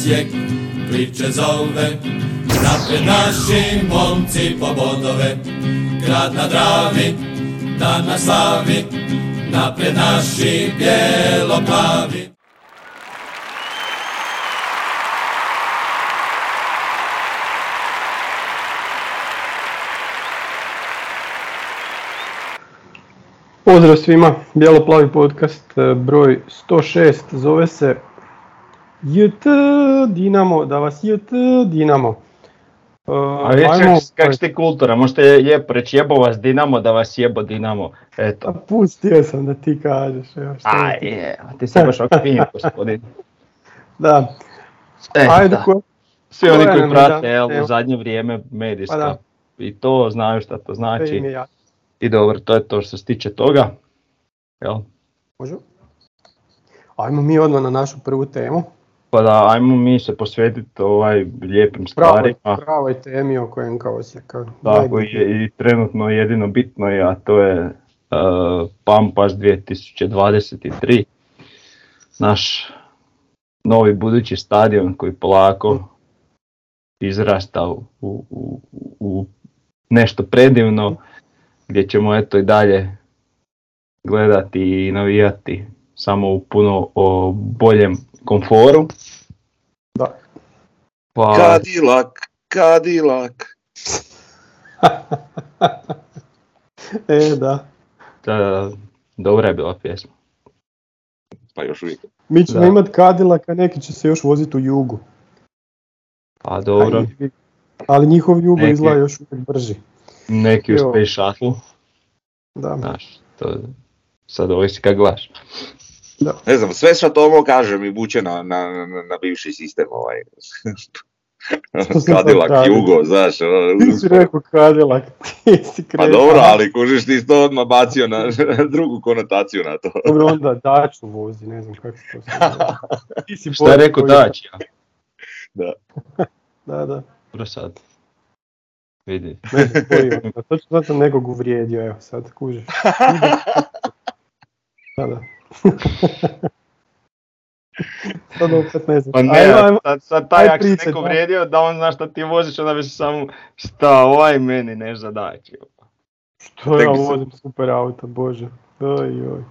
Osijek priče zove. Napred naši momci po bodove, grad na Dravi, dan na slavi. Napred naši bijelo-plavi. Pozdrav svima, Bijelo-plavi podcast e, broj 106 zove se JT Dinamo, da vas JT Dinamo. E, A vidiš ajmo- kak, si ti kultura, možete je reći jebo vas Dinamo da vas jebo Dinamo. A Eto. pustio sam da ti kažeš. Evo, šta A ti- je, a ti si baš okvinjen gospodin. Da, E, ajde da. ko, Svi oni koji prate da, jel, evo. u zadnje vrijeme medijska Pa i to znaju šta to znači. je. I dobro, to je to što se tiče toga. Jel? Može? Ajmo mi odmah na našu prvu temu. Pa da, ajmo mi se posvetiti ovaj lijepim Pravoj, stvarima. pravoj temi oko NK Osijeka. Tako je i trenutno jedino bitno je, a to je uh, Pampas 2023. Naš novi budući stadion koji polako izrasta u, u, u, u nešto predivno gdje ćemo eto i dalje gledati i navijati samo u puno o boljem komforu. Da. Pa, Cadillac, Cadillac. E, da. da, dobra je bila pjesma. Pa još uvijek. Mi ćemo Da. imat Cadillac, a neki će se još voziti u jugu. Pa dobro. A i- Ali njihov jugo Neki- izgleda još uvijek brži. Neki u. Space Shuttle, Da. znaš, to sad ovisi kak gledaš. Ne znam, sve što Tomo kaže mi vuče na, na, na, na bivši sistem ovaj. To radio? Jugo, znaš. ono, Ti si rekao Cadillac, ti si Pa dobro, ali kužiš ti to odmah bacio na drugu konotaciju na to. Dobro, onda Daču vozi, ne znam kako se to si Šta je rekao Dač? Ja? Da, da. Dobro sad. Vidi. Ne znam koji. Točno sad sam nekog uvrijedio, evo sad kužiš. Da, da. Sad opet ne znam. Pa ne, Ajmo, ajmo. sad, sad taj aj ako se pričaj, neko da. vrijedio da on zna šta ti voziš, onda bi se samo šta ovaj meni ne za Dač. Što Tek ja se- vozim super auto, bože. Oj, oj.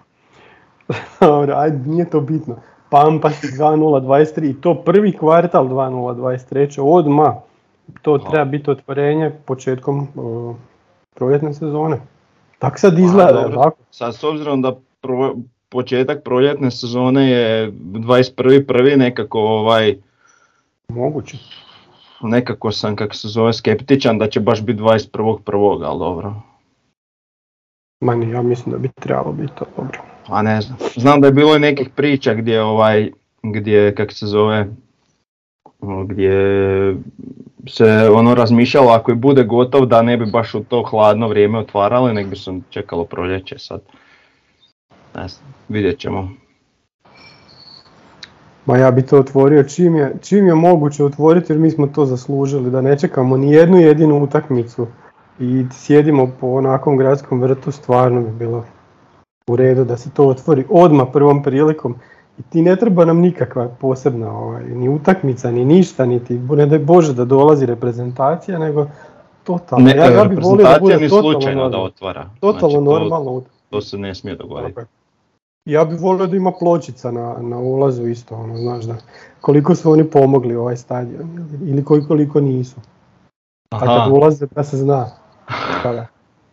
Dobro, ajde, nije to bitno. Pampas 2023 i to prvi kvartal 2023. odmah. To Aha. treba biti otvorenje početkom o, proljetne sezone. Tak sad izgleda, dobro. jel tako? Sad s obzirom da pro- početak proljetne sezone je 21.1. nekako ovaj, Moguće. nekako sam kako se zove skeptičan da će baš biti 21.1. ali dobro. Ma ne, ja mislim da bi trebalo biti to dobro. A ne znam. Znam da je bilo i nekih priča gdje ovaj, gdje kak se zove, gdje se ono razmišljalo ako i bude gotov da ne bi baš u to hladno vrijeme otvarali, nek bi se čekalo proljeće sad. Ne znam, vidjet ćemo. Ma ja bi to otvorio čim je, čim je moguće otvoriti jer mi smo to zaslužili, da ne čekamo ni jednu jedinu utakmicu i sjedimo po onakvom gradskom vrtu, stvarno bi bilo u redu da se to otvori odmah prvom prilikom. I ti ne treba nam nikakva posebna ovaj, ni utakmica, ni ništa, niti ne daj Bože da dolazi reprezentacija, nego totalno. Ne, ja, ja bi volio da bude ni totalno slučajno da otvara. Totalno Znači, to- normalno utakmica. To se ne smije dogoditi. Ja bih volio da ima pločica na, na ulazu isto, ono, znaš da, koliko su oni pomogli ovaj stadion, ili- koji koliko nisu. A kad Aha, ulaze da se zna. Pa da.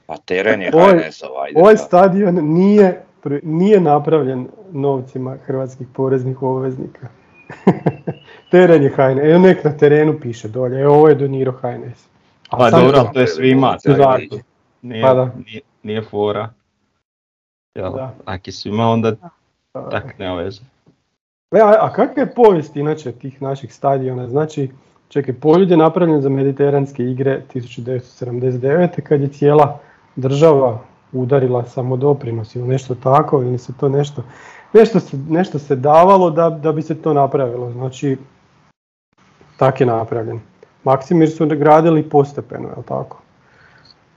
Pa teren je Ovaj- ajde. Ovaj da. stadion nije, nije napravljen novcima hrvatskih poreznih obveznika. Teren je HNS, evo nek na terenu piše dolje, evo ovo je donirao HNS. A Pa dobro, to je svima. Nije, Pa nije, nije fora. Jel, Da. Je svima onda Da. tak nema veze. E, a, a kakva je povijest inače tih naših stadiona? Znači, čekaj, Poljud je napravljen za mediteranske igre 1979. kad je cijela država udarila samodoprinos ili nešto tako, ili se to nešto, nešto se, nešto se davalo da, da bi se to napravilo. Znači, tak je napravljen. Maksimir su gradili postepeno, je tako?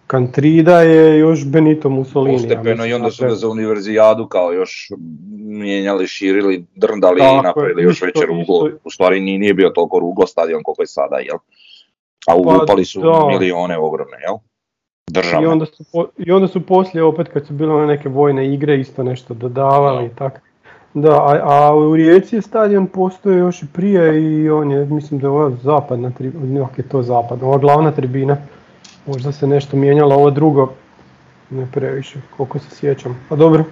Kantrida je još Benito Mussolini. ja Postepeno mislim, i onda su dakle, ga za univerzijadu kao još mijenjali, širili, drndali Tako i napravili još veće ruglo. U stvari nije, nije bio toliko ruglo stadion koliko je sada, jel? A ulupali su da. milione ogromne, jel? I Državne. onda, su, I onda su poslije opet kad su bile one neke vojne igre isto nešto dodavali i tak. Da, a, a u Rijeci je stadion postoje još i prije i on je, mislim da je ova zapadna tribina, je to zapadna, ova glavna tribina, možda se nešto mijenjalo, ovo drugo ne previše, koliko se sjećam. Pa dobro,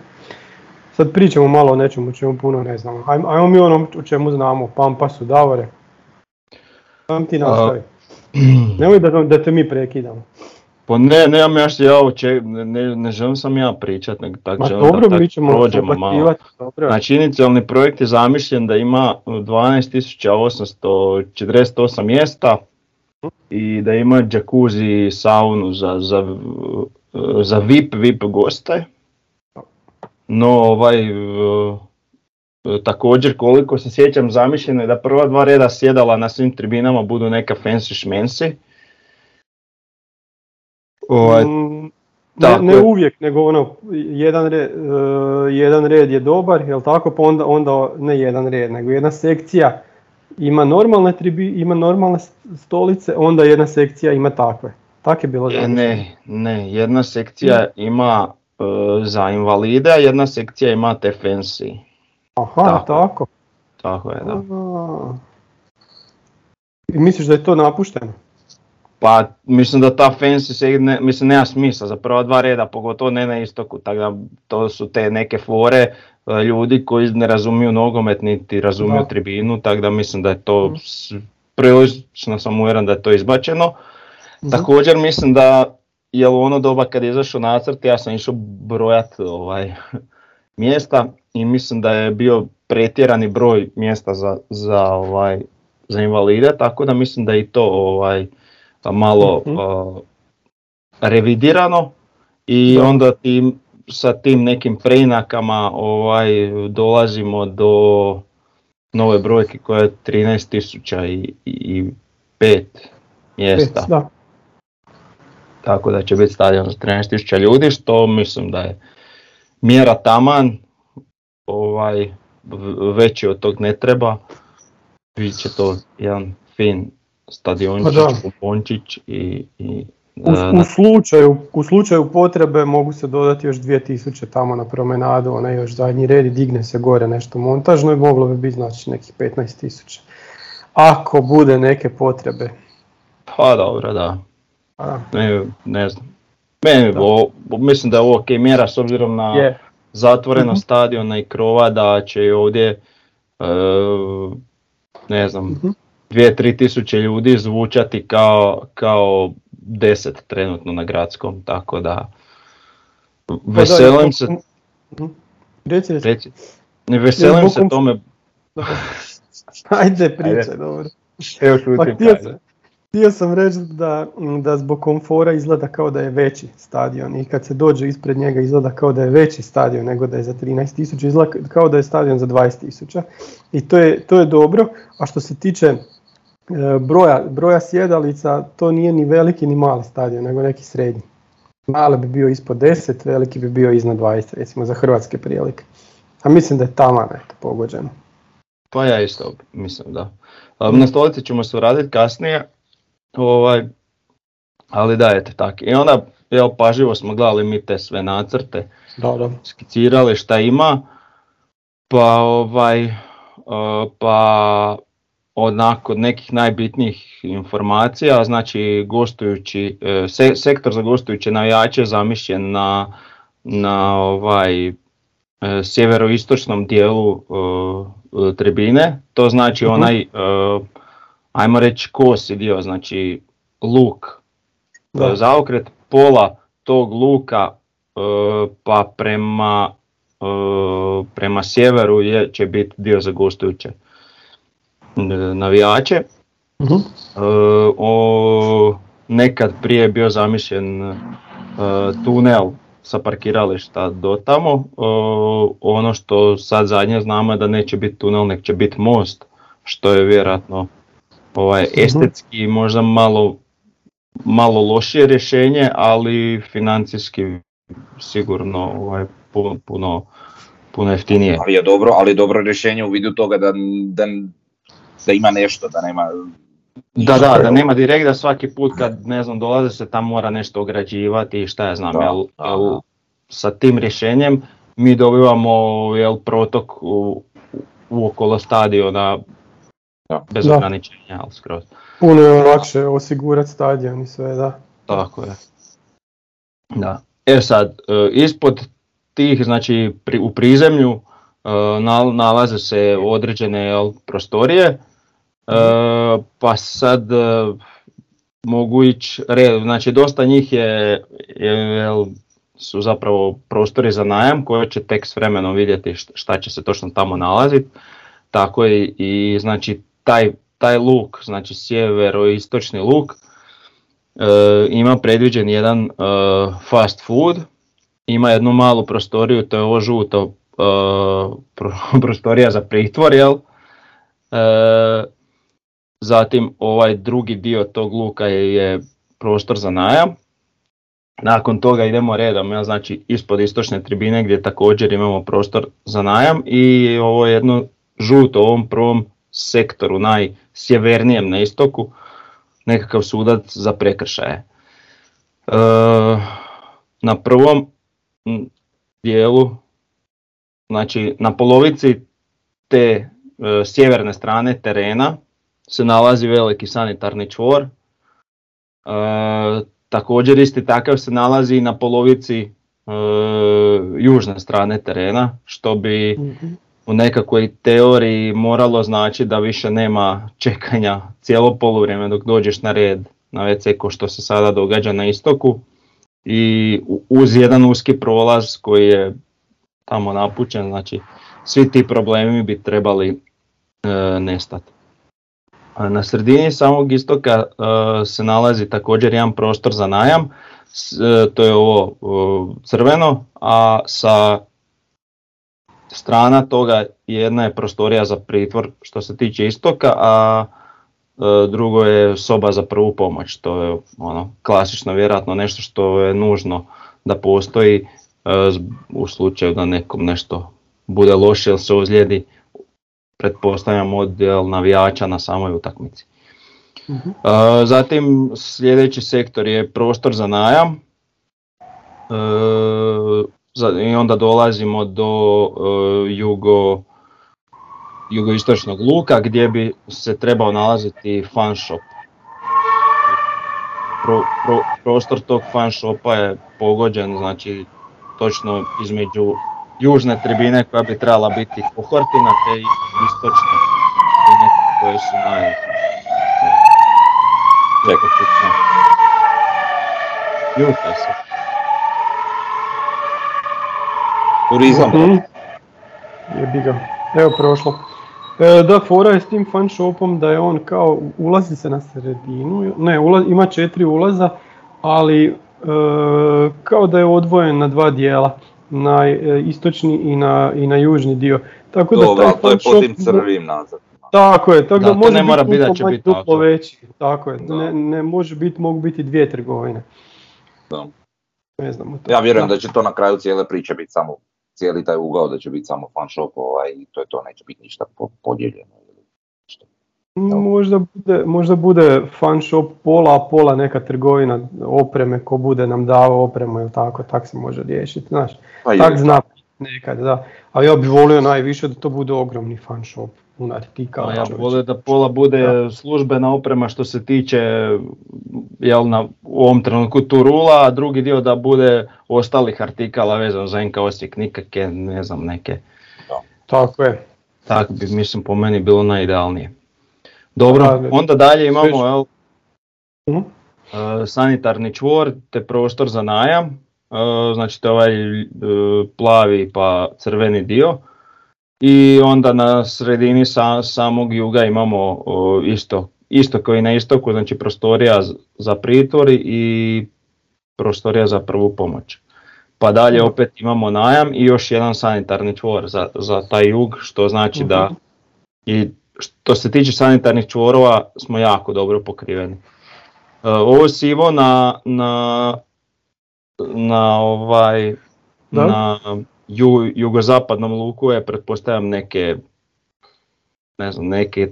sad pričamo malo o nečemu o čemu puno ne znamo. Ajmo, ajmo mi ono o čemu znamo, Pampasu, Davore. Sam ti nastavi. Nemoj da, da te mi prekidamo. Pa ne, nemam ja što ja ne, ne, želim sam ja pričat, nego tako Ma želim dobro, da mi ćemo prođemo malo. dobro. Znači inicijalni projekt je zamišljen da ima 12.848 mjesta i da ima jacuzzi saunu za, za, za VIP, VIP goste. No ovaj, e, također koliko se sjećam zamišljeno je da prva dva reda sjedala na svim tribinama budu neka fancy šmensi. Ovaj, Mm, ne, tako ne je. uvijek, nego ono, jedan red, jedan red je dobar, jel tako, pa onda, onda ne jedan red, nego jedna sekcija ima normalne tribi, ima normalne stolice, onda jedna sekcija ima takve. Tak je bilo E, zamišljeno. Ne, ne, jedna sekcija ima e, za invalide, a jedna sekcija ima te fancy. Aha, tako. tako. Tako je, da. A. I misliš da je to napušteno? Pa mislim da ta fancy se ne, mislim nema smisla za prva dva reda, pogotovo ne na istoku, tako da to su te neke fore e, ljudi koji ne razumiju nogomet niti razumiju Da. tribinu, tako da mislim da je to, Mhm. prilično sam uvjeren da je to izbačeno. Mhm. Također mislim da je u ono doba kad je izašao nacrt ja sam išao brojat ovaj, mjesta i mislim da je bio pretjerani broj mjesta za, za, ovaj, za invalide, tako da mislim da i to ovaj, malo Mhm. uh, revidirano i Da. onda tim, sa tim nekim preinakama ovaj, dolazimo do nove brojke koja je 13.005 mjesta. Pet, Da. Tako da će biti stadion za 13.000 ljudi, što mislim da je mjera taman, ovaj, veći od tog ne treba. Bit će to jedan fin stadiončić, Pa da. kupončić i, i U, u, slučaju, u slučaju potrebe mogu se dodati još 2000 tamo na promenadu, onaj još zadnji red i digne se gore nešto montažno i moglo bi biti znači nekih 15.000. Ako bude neke potrebe. pa dobro da, A, ne, ne znam. Meni, Da. ovo- mislim da je ovo ok mjera s obzirom na je. zatvoreno Mhm. stadiona i krova da će ovdje e, ne znam, Mhm. 2-3 tisuće ljudi zvučati kao, kao 10 trenutno na gradskom, tako da Pa veselim jer- se, Mhm. Reci, reci. veselim se tome, Ajde pričaj, dobro. evo Pa htio sam, htio sam reći da, da zbog komfora izgleda kao da je veći stadion i kad se dođe ispred njega izgleda kao da je veći stadion nego da je za 13.000, izgleda kao da je stadion za 20.000 i to je, to je dobro, a što se tiče broja, broja sjedalica, to nije ni veliki ni mali stadion, nego neki srednji. Mali bi bio ispod 10, veliki bi bio iznad 20, recimo za hrvatske prilike. A mislim da je taman eto, pogođeno. Pa ja isto mislim da. Na stolici ćemo se uraditi kasnije, ovaj, ali da, eto tako. I onda, jel, pažljivo smo gledali mi te sve nacrte, Da, da. skicirali šta ima, pa ovaj, e, pa onako od nekih najbitnijih informacija, znači gostujući, e, se- sektor za gostujuće navijače je zamišljen na, na ovaj e, sjeveroistočnom dijelu e, tribine, to znači Mhm. onaj, ajmo reći kosi dio, znači luk Da. Zaokret pola tog luka pa prema, prema sjeveru je, će biti dio za gostujuće navijače. Mhm. E, o, nekad prije je bio zamišljen e, tunel sa parkirališta do tamo. E, ono što sad zadnje znamo je da neće biti tunel, nek će biti most, što je vjerojatno ovaj, Mhm. estetski možda malo malo lošije rješenje, ali financijski sigurno ovaj, puno, puno, puno jeftinije. Ali je dobro, ali je dobro rješenje u vidu toga da, da, da ima nešto, da nema... Da, da, da nema direkt da svaki put kad ne znam dolaze se tam mora nešto ograđivati i šta ja znam, Da, jel, jel, sa tim rješenjem mi dobivamo jel, protok u, u okolo stadiona Da. bez Da. ograničenja, jel, skroz. Puno je lakše osigurati stadion i sve, da. Tako je. Da. E sad, e, ispod tih, znači pri, u prizemlju e, nal- nalaze se određene jel, prostorije, pa sad e, mogu ići red, znači dosta njih je, je, su zapravo prostori za najam koje će tek s vremenom vidjeti št- šta će se točno tamo nalaziti. Tako je i znači taj, taj luk, znači sjeveroistočni luk, e, ima predviđen jedan e, fast food, ima jednu malu prostoriju, to je ovo žuto e, pro- prostorija za pritvor, jel? Zatim ovaj drugi dio tog luka je, je prostor za najam. Nakon toga idemo redom, jel? znači ispod istočne tribine gdje također imamo prostor za najam i ovo je jedno žuto u ovom prvom sektoru, najsjevernijem na istoku, nekakav sudac za prekršaje. E, na prvom dijelu, znači na polovici te e, sjeverne strane terena se nalazi veliki sanitarni čvor. E, također isti takav se nalazi i na polovici e, južne strane terena, što bi u nekakvoj teoriji moralo znači da više nema čekanja cijelo poluvrijeme dok dođeš na red na WC ko što se sada događa na istoku i uz jedan uski prolaz koji je tamo napućen, znači svi ti problemi bi trebali e, nestati. Na sredini samog istoka e, se nalazi također jedan prostor za najam, e, to je ovo e, crveno, a sa strana toga jedna je prostorija za pritvor što se tiče istoka, a drugo je soba za prvu pomoć. To je ono klasično vjerojatno nešto što je nužno da postoji u slučaju da nekom nešto bude loše ili se ozlijedi, pretpostavljam odjel navijača na samoj utakmici. E, Zatim sljedeći sektor je prostor za najam. E, I onda dolazimo do e, jugo, jugoistočnog luka gdje bi se trebao nalaziti fan shop. Pro, pro- prostor tog fan shopa je pogođen znači točno između južne tribine koja bi trebala biti pohortina te istočne tribine koje su naj... Čekaj. Jutaj se. Turizam. Mhm. Jebi ga. Evo prošlo. E, da, fora je s tim fan shopom da je on kao, ulazi se na sredinu, ne, ula- ima četiri ulaza, ali e, kao da je odvojen na dva dijela, na e, istočni i na, i na južni dio. Tako da Dobro, to je fan po tim shop- crvim nazad. Tako je, tako Da, da, može ne mora biti biti da duplo će manji, biti tako. duplo veći, tako je, Da. ne, ne može biti, mogu biti dvije trgovine. Da. Ne znamo to. Ja vjerujem da će to na kraju cijele priče biti samo, cijeli taj ugao da će biti samo fan shop ovaj, i to je to, neće biti ništa po- podijeljeno. Možda bude, možda bude fan shop pola, a pola neka trgovina opreme, ko bude nam dao opremu ili tako, tak se može riješiti, znaš. Pa je, Tak znam nekad, da. A ja bih volio najviše da to bude ogromni fan shop, artikala. A ja bih volio da pola bude službena oprema što se tiče jel, na, u ovom trenutku Turula, a drugi dio da bude ostalih artikala vezano za NK Osijek, nikakve, ne znam, neke. Tako je. Tak bi, mislim, po meni bilo najidealnije. Dobro, Da, onda dalje imamo jel, Mhm. e, sanitarni čvor te prostor za najam, e, znači to je ovaj e, plavi pa crveni dio. I onda na sredini sa, samog juga imamo isto, isto kao i na istoku, znači prostorija za pritvor i prostorija za prvu pomoć. Pa dalje Mhm. opet imamo najam i još jedan sanitarni čvor za, za taj jug, što znači da Mhm. i što se tiče sanitarnih čvorova smo jako dobro pokriveni. ovo sivo na, na, na ovaj, Da. na ju, jugozapadnom luku je pretpostavljam neke, ne znam, neke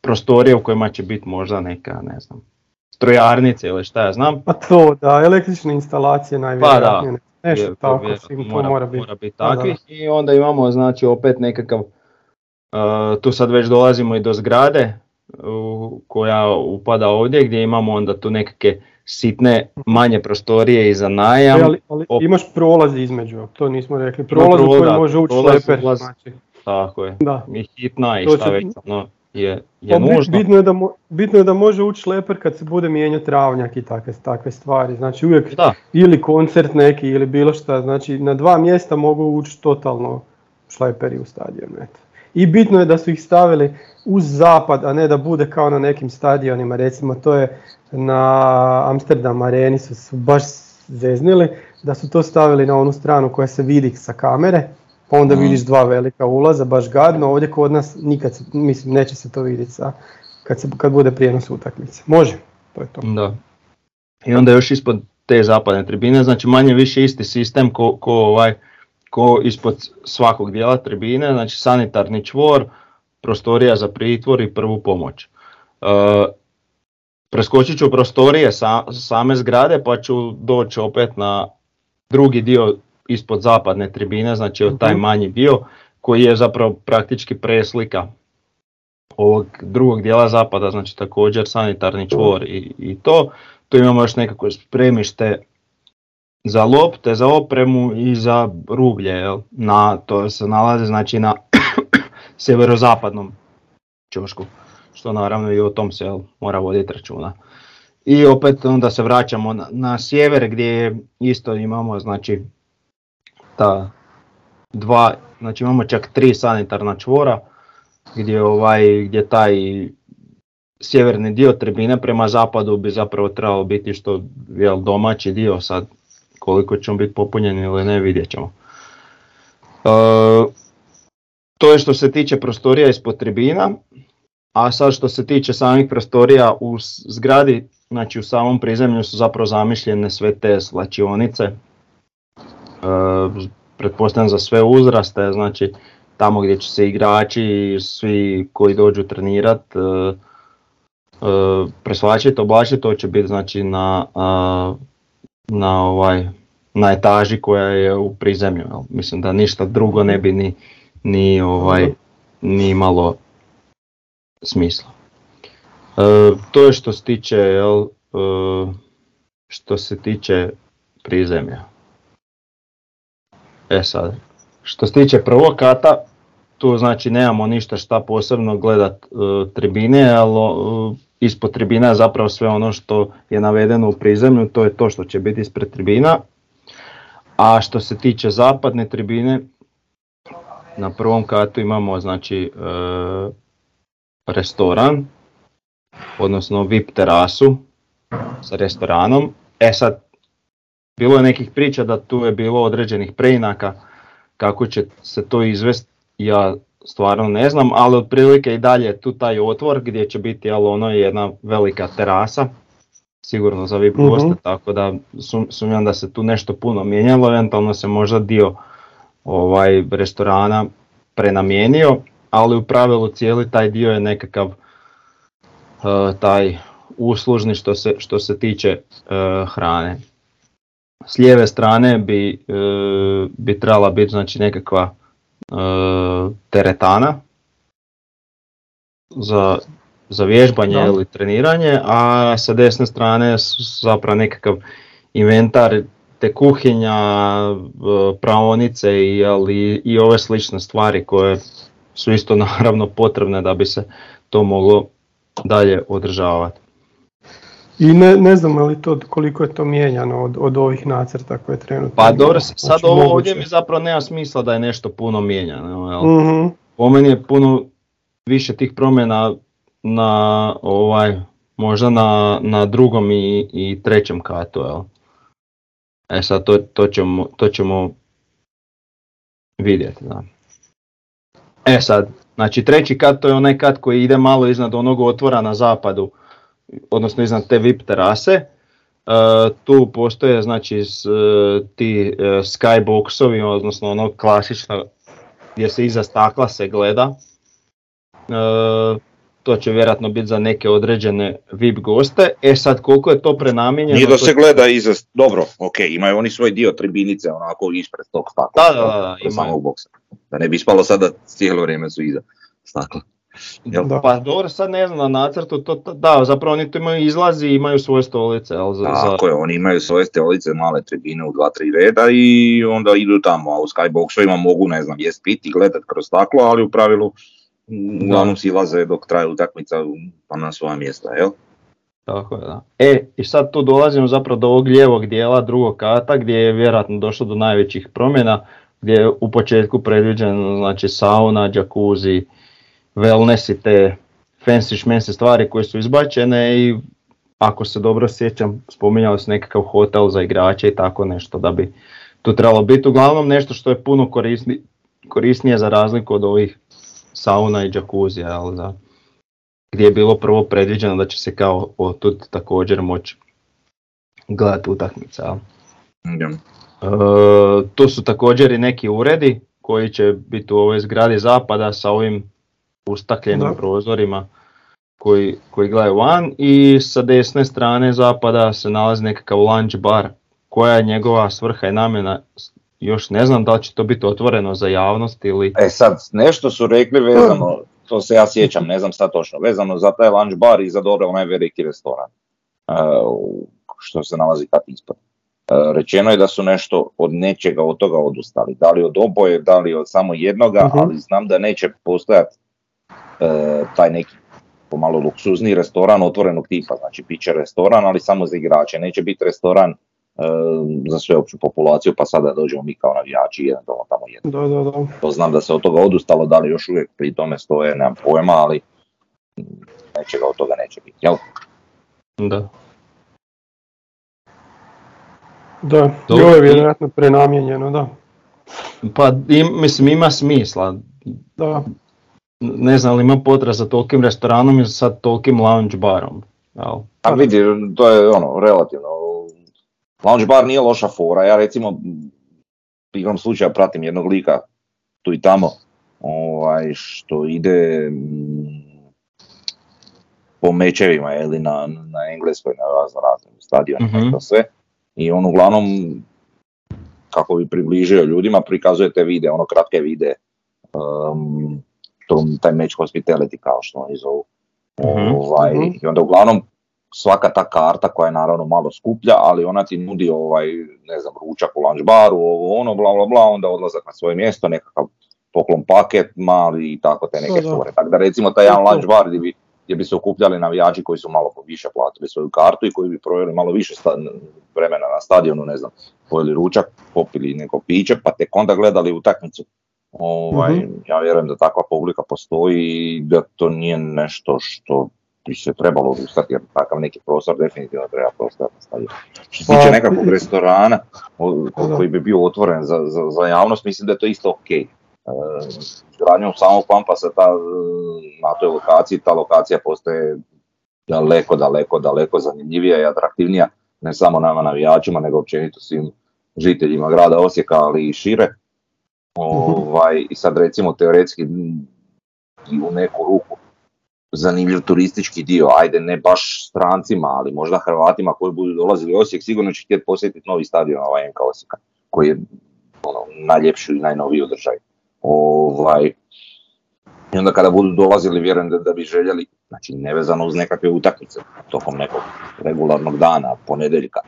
prostorije u kojima će biti možda neka, ne znam, strojarnice ili šta ja znam. Pa to, da, električne instalacije najvjerojatnije. ne- Nešto Jer- tako, to mora, biti. biti Da, da. takvih i onda imamo znači opet nekakav, uh, tu sad već dolazimo i do zgrade koja upada ovdje gdje imamo onda tu nekakve sitne manje prostorije i za najam. E, ali, ali imaš prolaz između, to nismo rekli. Prolaz u koji može ući šleper. Znači, Tako je. da. I hitna i To šta će- već ono je, Pa je bit- nužno. bitno, je da mo- bitno je da može ući šleper kad se bude mijenjati travnjak i takve, takve stvari. Znači uvijek Da, ili koncert neki ili bilo šta, znači na dva mjesta mogu ući totalno šleperi u stadion. Eto. I bitno je da su ih stavili uz zapad, a ne da bude kao na nekim stadionima, recimo to je na Amsterdam areni su, su baš zeznili, da su to stavili na onu stranu koja se vidi sa kamere, pa onda Mhm. vidiš dva velika ulaza, baš gadno, ovdje kod nas nikad se, mislim, neće se to vidjeti sa, kad, se, kad bude prijenos utakmice. Može, to je to. da. I onda još ispod te zapadne tribine, znači manje više isti sistem ko, ko, ovaj, ko ispod svakog dijela tribine, znači sanitarni čvor, prostorija za pritvor i prvu pomoć. E, preskočit ću prostorije sa, same zgrade pa ću doći opet na drugi dio ispod zapadne tribine, znači od taj Mhm. manji dio koji je zapravo praktički preslika ovog drugog dijela zapada, znači također sanitarni čvor i, i to. Tu imamo još nekako spremište za lopte, za opremu i za rublje. Na, to se nalazi znači na sjeverozapadnom ćošku, što naravno i o tom se jel, mora voditi računa. I opet onda se vraćamo na, na sjever gdje isto imamo znači ta dva, znači imamo čak tri sanitarna čvora gdje ovaj gdje taj sjeverni dio tribine prema zapadu bi zapravo trebalo biti što jel domaći dio sad koliko će on biti popunjen ili ne vidjet ćemo. E, to je što se tiče prostorija ispod tribina, a sad što se tiče samih prostorija u zgradi, znači u samom prizemlju su zapravo zamišljene sve te slačionice, e, pretpostavljam za sve uzraste, znači tamo gdje će se igrači i svi koji dođu trenirat, e, e, presvlačiti, oblačiti, to će biti znači na, na ovaj na etaži koja je u prizemlju. jel. Mislim da ništa drugo ne bi ni, ni, ovaj, ni imalo smisla. E, to je što se tiče jel, e, što se tiče prizemlja. E sad, što se tiče prvog kata, tu znači nemamo ništa šta posebno gledat e, tribine, ali e, ispod tribina je zapravo sve ono što je navedeno u prizemlju, to je to što će biti ispred tribina. A što se tiče zapadne tribine, na prvom katu imamo znači e, restoran, odnosno VIP terasu sa restoranom. E sad, bilo je nekih priča da tu je bilo određenih preinaka kako će se to izvesti, ja stvarno ne znam, ali otprilike i dalje je tu taj otvor gdje će biti jel, ono jedna velika terasa, sigurno za VIP Mhm. goste, tako da sum- sumnjam da se tu nešto puno mijenjalo, eventualno se možda dio ovaj restorana prenamijenio, ali u pravilu cijeli taj dio je nekakav e, taj uslužni što se, što se tiče e, hrane. S lijeve strane bi, e, bi trebala biti znači nekakva teretana za, za vježbanje ili treniranje, a sa desne strane zapravo nekakav inventar te kuhinja, e, praonice i, ali, i ove slične stvari koje su isto naravno potrebne da bi se to moglo dalje održavati. I ne, ne znam ali to, koliko je to mijenjano od, od ovih nacrta koje trenutno Pa dobro, sad Znači, ovo moguće. ovdje mi zapravo nema smisla da je nešto puno mijenjano. Jel? Mhm, Po meni je puno više tih promjena na ovaj, možda na, na drugom i, i trećem katu. Jel? E sad to, to, ćemo, to ćemo vidjeti. Da. E sad, znači treći kat to je onaj kat koji ide malo iznad onog otvora na zapadu odnosno iznad te VIP terase. E, tu postoje znači s, e, ti e, skyboxovi, odnosno ono klasično gdje se iza stakla se gleda. To će vjerojatno biti za neke određene VIP goste. E sad koliko je to prenamijenjeno? Nije da se gleda iza, dobro, ok, imaju oni svoj dio tribinice onako ispred tog stakla. Da, da, da, da, imaju. samog boksa. Da ne bi ispalo sada cijelo vrijeme su iza stakla. Jel? Da. Pa dobro, sad ne znam na nacrtu, to, da, zapravo oni tu imaju izlazi i imaju svoje stolice, jel, za, Tako je, oni imaju svoje stolice, male tribine u dva, tri reda i onda idu tamo, a u skyboxovima mogu, ne znam, jest piti, gledat kroz staklo, ali u pravilu uglavnom silaze dok traje utakmica pa na svoja mjesta, jel? Tako je, da. E, i sad tu dolazimo zapravo do ovog lijevog dijela drugog kata gdje je vjerojatno došlo do najvećih promjena, gdje je u početku predviđeno znači sauna, jacuzzi, wellness i te fancy šmense stvari koje su izbačene i ako se dobro sjećam spominjali su nekakav hotel za igrače i tako nešto da bi tu trebalo biti uglavnom nešto što je puno korisni, korisnije za razliku od ovih sauna i jacuzzija, jel da? gdje je bilo prvo predviđeno da će se kao otud također moći gledati utakmica. jel. Jel. E, tu su također i neki uredi koji će biti u ovoj zgradi zapada sa ovim ustakljenim Da. prozorima koji, koji gledaju van i sa desne strane zapada se nalazi nekakav lunch bar koja je njegova svrha i namjena još ne znam da li će to biti otvoreno za javnost ili E sad, nešto su rekli vezano, to se ja sjećam, ne znam sad točno, vezano za taj lunch bar i za dobro onaj veliki restoran, e, u- što se nalazi kad ispod. E, Rečeno je da su nešto od nečega od toga odustali, da li od oboje, da li od samo jednoga, Mhm. ali znam da neće postojati taj neki pomalo luksuzni restoran otvorenog tipa, znači bit će restoran, ali samo za igrače, neće biti restoran e, za sveopću populaciju, pa sada dođemo mi kao navijači i eventualno tamo jedno. Da, da, da. To znam da se od toga odustalo, da li još uvijek pri tome stoje, nemam pojma, ali mm, nečega od toga neće biti, jel? da. Da, ovo je vjerojatno prenamijenjeno, da. Pa im, mislim ima smisla, Da, ne znam li ima potreba za tolikim restoranom i sad tolikim lounge barom. jel? A vidi, to je ono, relativno. Lounge bar nije loša fora, ja recimo igrom slučaja pratim jednog lika tu i tamo, ovaj, što ide mm, po mečevima ili na, na engleskoj, na razno raznim stadionima Mhm. i to sve. I on uglavnom, kako bi približio ljudima, prikazuje te vide, ono kratke vide, um, to, taj match hospitality kao što oni zovu. Mhm. Ovaj, Mhm. I onda uglavnom svaka ta karta koja je naravno malo skuplja, ali ona ti nudi ovaj, ne znam, ručak u lunch baru, ovo ono, bla bla bla, onda odlazak na svoje mjesto, nekakav poklon paket mali i tako te neke fore. Tako da recimo taj jedan lunch bar gdje bi, gdje bi se okupljali navijači koji su malo više platili svoju kartu i koji bi proveli malo više sta- vremena na stadionu, ne znam, pojeli ručak, popili neko piće, pa tek onda gledali utakmicu. Ovaj, Mhm. Ja vjerujem da takva publika postoji i da to nije nešto što bi se trebalo odustati, jer takav neki prostor definitivno treba prostor na stadionu. Što se Pa, tiče nekakvog restorana Da. koji bi bio otvoren za, za, za javnost, mislim da je to isto ok. E, Izgradnjom samog Pampasa ta, e, na toj lokaciji, ta lokacija postaje daleko, daleko, daleko zanimljivija i atraktivnija, ne samo nama navijačima, nego općenito svim žiteljima grada Osijeka, ali i šire. Ovaj, I sad recimo teoretski m, i u neku ruku zanimljiv turistički dio, ajde ne baš strancima, ali možda Hrvatima koji budu dolazili u Osijek, sigurno će htjeti posjetiti novi stadion ovaj NK Osijeka, koji je ono, najljepši i najnoviji u. Ovaj, I onda kada budu dolazili, vjerujem da, da bi željeli, znači nevezano uz nekakve utakmice, tokom nekog regularnog dana, ponedjeljka,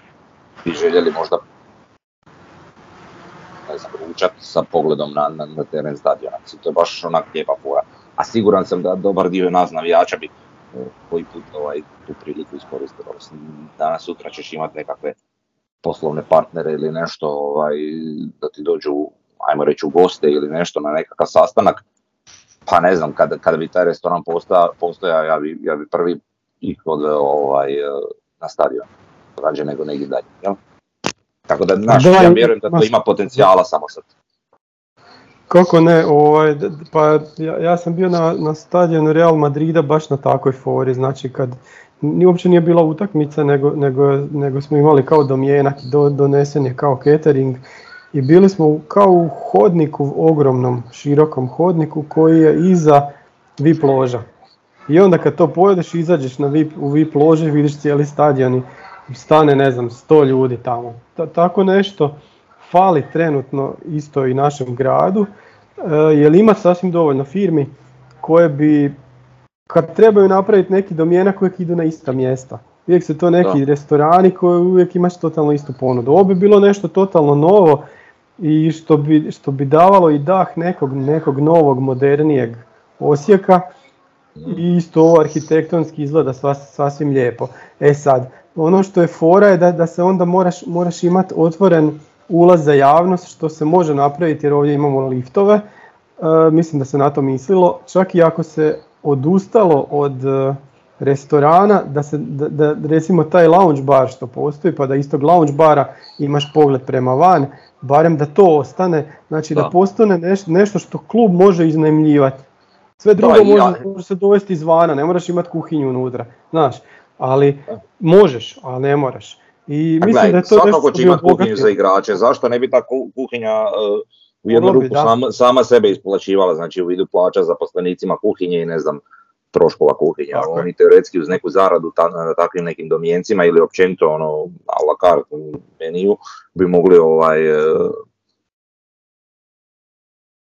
bi željeli možda ne znam, ručat sa pogledom na, na, na teren stadiona. To je baš onak lijepa fora. A siguran sam da dobar dio nas navijača bi e, koji put ovaj, tu priliku iskoristio. Mislim, Danas sutra ćeš imati nekakve poslovne partnere ili nešto ovaj, da ti dođu, ajmo reći, u goste ili nešto na nekakav sastanak. Pa ne znam, kada, kada bi taj restoran posta, postojao, ja bi, ja bi prvi ih odveo ovaj, na stadion. Rađe nego negdje dalje. Jel? Tako da, znaš, Da, ja vjerujem da to ima potencijala samo sad. Kako ne, ovaj, pa ja, ja sam bio na, na stadionu Real Madrida baš na takvoj fori, znači kad ni uopće nije bila utakmica, nego, nego, nego smo imali kao domjenak, do, donesen je kao catering i bili smo kao u hodniku, ogromnom, širokom hodniku koji je iza VIP loža. I onda kad to pojedeš, izađeš na VIP, u VIP lože, vidiš cijeli stadion i stane, ne znam, sto ljudi tamo. tako nešto fali trenutno isto i našem gradu, e, jer ima sasvim dovoljno firmi koje bi, kad trebaju napraviti neki domjenak, uvijek idu na ista mjesta. Uvijek su to neki restorani koji uvijek imaš totalno istu ponudu. Ovo bi bilo nešto totalno novo i što bi, što bi davalo i dah nekog, nekog novog, modernijeg Osijeka i isto ovo arhitektonski izgleda sasvim lijepo. E sad, ono što je fora je da, da se onda moraš, moraš imati otvoren ulaz za javnost što se može napraviti jer ovdje imamo liftove. E, mislim da se na to mislilo. Čak i ako se odustalo od e, restorana, da, se, da, da, recimo taj lounge bar što postoji, pa da istog lounge bara imaš pogled prema van, barem da to ostane, znači da, da postane nešto što klub može iznajmljivati. Sve drugo može, se dovesti izvana, ne moraš imati kuhinju unutra, znaš, ali možeš, ali ne moraš. I mislim da je to svakako će imati kuhinju za igrače, zašto ne bi ta kuhinja uh, u jednu ruku sama, sama, sebe isplaćivala, znači u vidu plaća zaposlenicima kuhinje i ne znam, troškova kuhinja. Tako Oni teoretski uz neku zaradu ta, na takvim nekim domjencima ili općenito ono a la carte meniju bi mogli ovaj uh,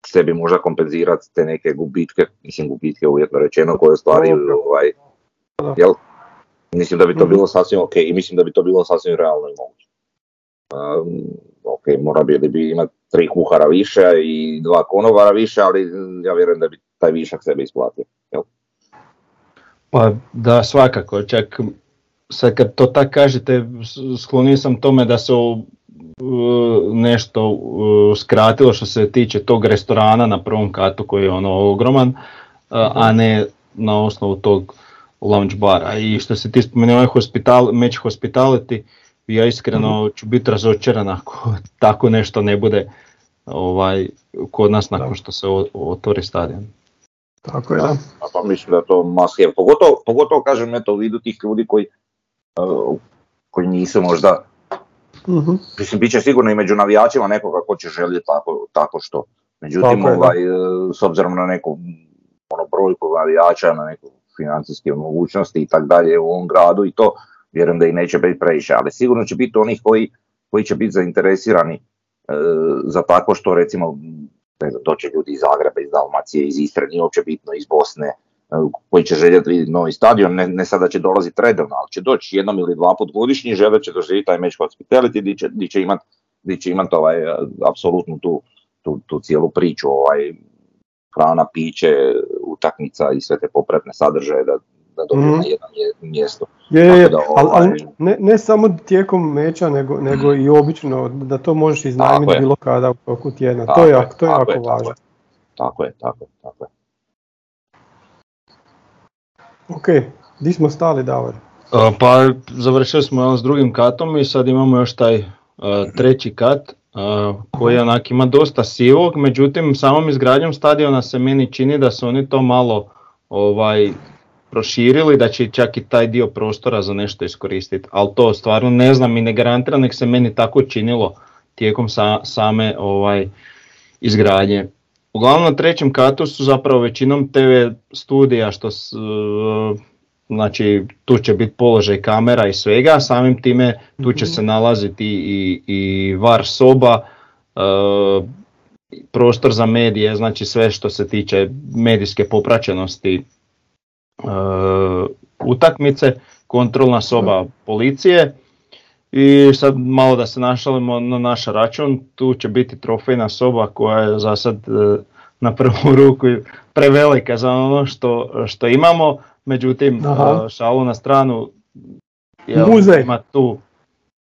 sebi možda kompenzirati te neke gubitke, mislim gubitke uvjetno rečeno koje stvari ovaj, jel, Mislim da bi to mhm. bilo sasvim ok i mislim da bi to bilo sasvim realno i moguće. Um, ok, mora bi, bi imati tri kuhara više i dva konobara više, ali ja vjerujem da bi taj višak sebe isplatio. Jel? Pa da, svakako, čak sad kad to tak kažete, sklonio sam tome da se nešto skratilo što se tiče tog restorana na prvom katu koji je ono ogroman, a ne na osnovu tog lounge bara. I što se ti spomenuo ovaj hospital, match hospitality, ja iskreno mm ću biti razočaran ako tako nešto ne bude ovaj, kod nas nakon što se otvori stadion. Tako je, da. Pa mislim da to maske, pogotovo, pogotovo kažem eto u vidu tih ljudi koji, uh, koji nisu možda, uh mislim bit će sigurno i među navijačima nekoga ko će željeti tako, tako što. Međutim, ovaj, e, s obzirom na neku ono, brojku navijača, na neku financijske mogućnosti i tak dalje u ovom gradu i to vjerujem da i neće biti previše, ali sigurno će biti onih koji, koji će biti zainteresirani e, za tako što recimo ne znam, doće ljudi iz Zagreba, iz Dalmacije, iz Istre, nije uopće bitno, iz Bosne, e, koji će željeti vidjeti novi stadion, ne, ne sada će dolaziti redovno, ali će doći jednom ili dva put godišnji, žele će doživjeti taj meč hospitality gdje će, gdje će imati će imat ovaj, apsolutnu tu, tu, tu cijelu priču, ovaj, hrana, piće, utakmica i sve te popretne sadržaje da, da dobiju mm. na jednom mjestu. Je, je, ali ovaj, ne, ne samo tijekom meča, nego, nego i obično, da to možeš iznajmiti bilo kada u toku tjedna. to je, to je jako važno. Tako je, tako je, tako je. Ok, di smo stali Davor? Pa završili smo s drugim katom i sad imamo još taj treći kat koji onak ima dosta sivog, međutim samom izgradnjom stadiona se meni čini da su oni to malo ovaj proširili, da će čak i taj dio prostora za nešto iskoristiti, ali to stvarno ne znam i ne garantiram, nek se meni tako činilo tijekom sa, same ovaj izgradnje. Uglavnom na trećem katu su zapravo većinom TV studija što s, znači tu će biti položaj kamera i svega, samim time tu će mhm. se nalaziti i, i var soba, e, prostor za medije, znači sve što se tiče medijske popraćenosti e, utakmice, kontrolna soba policije i sad malo da se našalimo na naš račun, tu će biti trofejna soba koja je za sad e, na prvu ruku prevelika za ono što, što imamo, Međutim, Aha. šalu na stranu, jel, Muzej. ima tu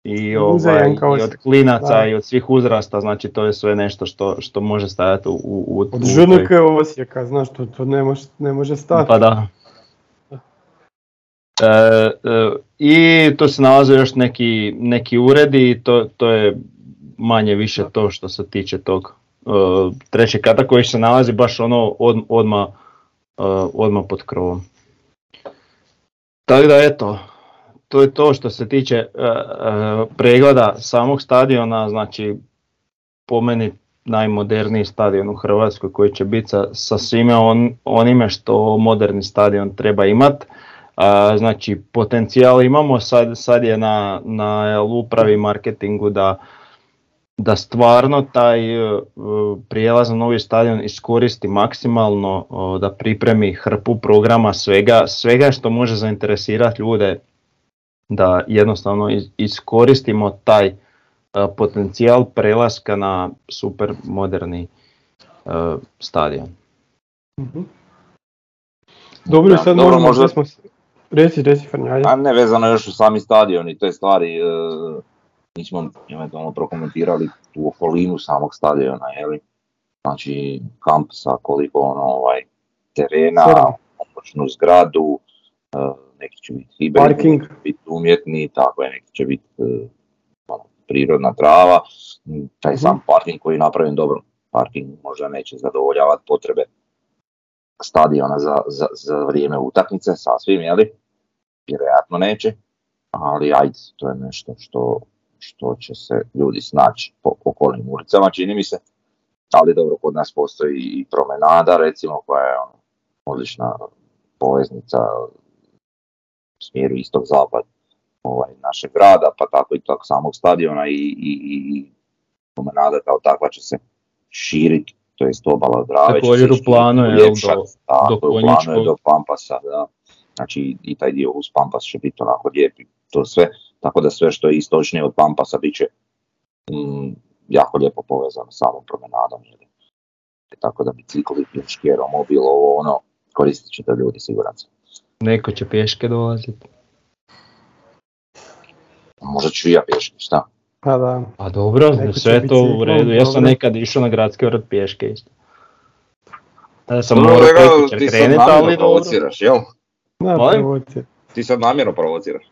i, ovaj, i od klinaca i od svih uzrasta, znači to je sve nešto što, što može stajati u... u, od žunike Osijeka, znaš, to, to ne, može, ne može stati. Pa da. E, e, I tu se nalaze još neki, neki uredi i to, to je manje više to što se tiče tog uh, trećeg kata koji se nalazi baš ono od, odmah, uh, odmah pod krovom. Tako da eto, to je to što se tiče e, e, pregleda samog stadiona, znači po meni najmoderniji stadion u Hrvatskoj koji će biti sa, sa svime on, onime što moderni stadion treba imati. Znači potencijal imamo, sad, sad je na, na upravi marketingu da, da stvarno taj e, prijelaz na novi stadion iskoristi maksimalno, da pripremi hrpu programa svega, svega što može zainteresirati ljude da jednostavno iskoristimo taj e, potencijal prelaska na super moderni e, stadion. Mhm. Dobro, sad dobro, možda... smo... Reci, reci A ne vezano još u sami stadion i te stvari, e, nismo eventualno prokomentirali tu okolinu samog stadiona, li? Znači kampsa, koliko ono, ovaj, terena, pomoćnu zgradu, e, neki će biti Parking. biti umjetni, tako je, neki će biti e, ono, prirodna trava, taj sam mhm. parking koji je napravljen dobro, parking možda neće zadovoljavati potrebe stadiona za, za, za vrijeme utakmice, sasvim, jeli? Vjerojatno neće, ali ajde, to je nešto što, što će se ljudi snaći po okolnim ulicama, čini mi se. Ali dobro, kod nas postoji i promenada, recimo, koja je ono, odlična poveznica u smjeru istog zapad ovaj, našeg grada, pa tako i tog samog stadiona i, i, i promenada kao takva će se širiti to jest obala Drave. Također u planu je do, tako, do, u planu je do Pampasa, da. Znači i taj dio uz Pampas će biti onako lijepi, to sve. Tako da sve što je istočnije od Pampasa bit će mm, jako lijepo povezano samom promenadom. Tako da bicikli, pješke, mobil, ovo ono, koristit će to ljudi siguran sam. Neko će pješke dolaziti. Možda ću i ja pješke, šta? Pa da. Pa dobro, sve to u redu. Ja sam nekad išao na gradski vrt pješke isto. Da sam morao ti sad namjerno provociraš, jel? Da, provociraš. Ti sad namjerno provociraš.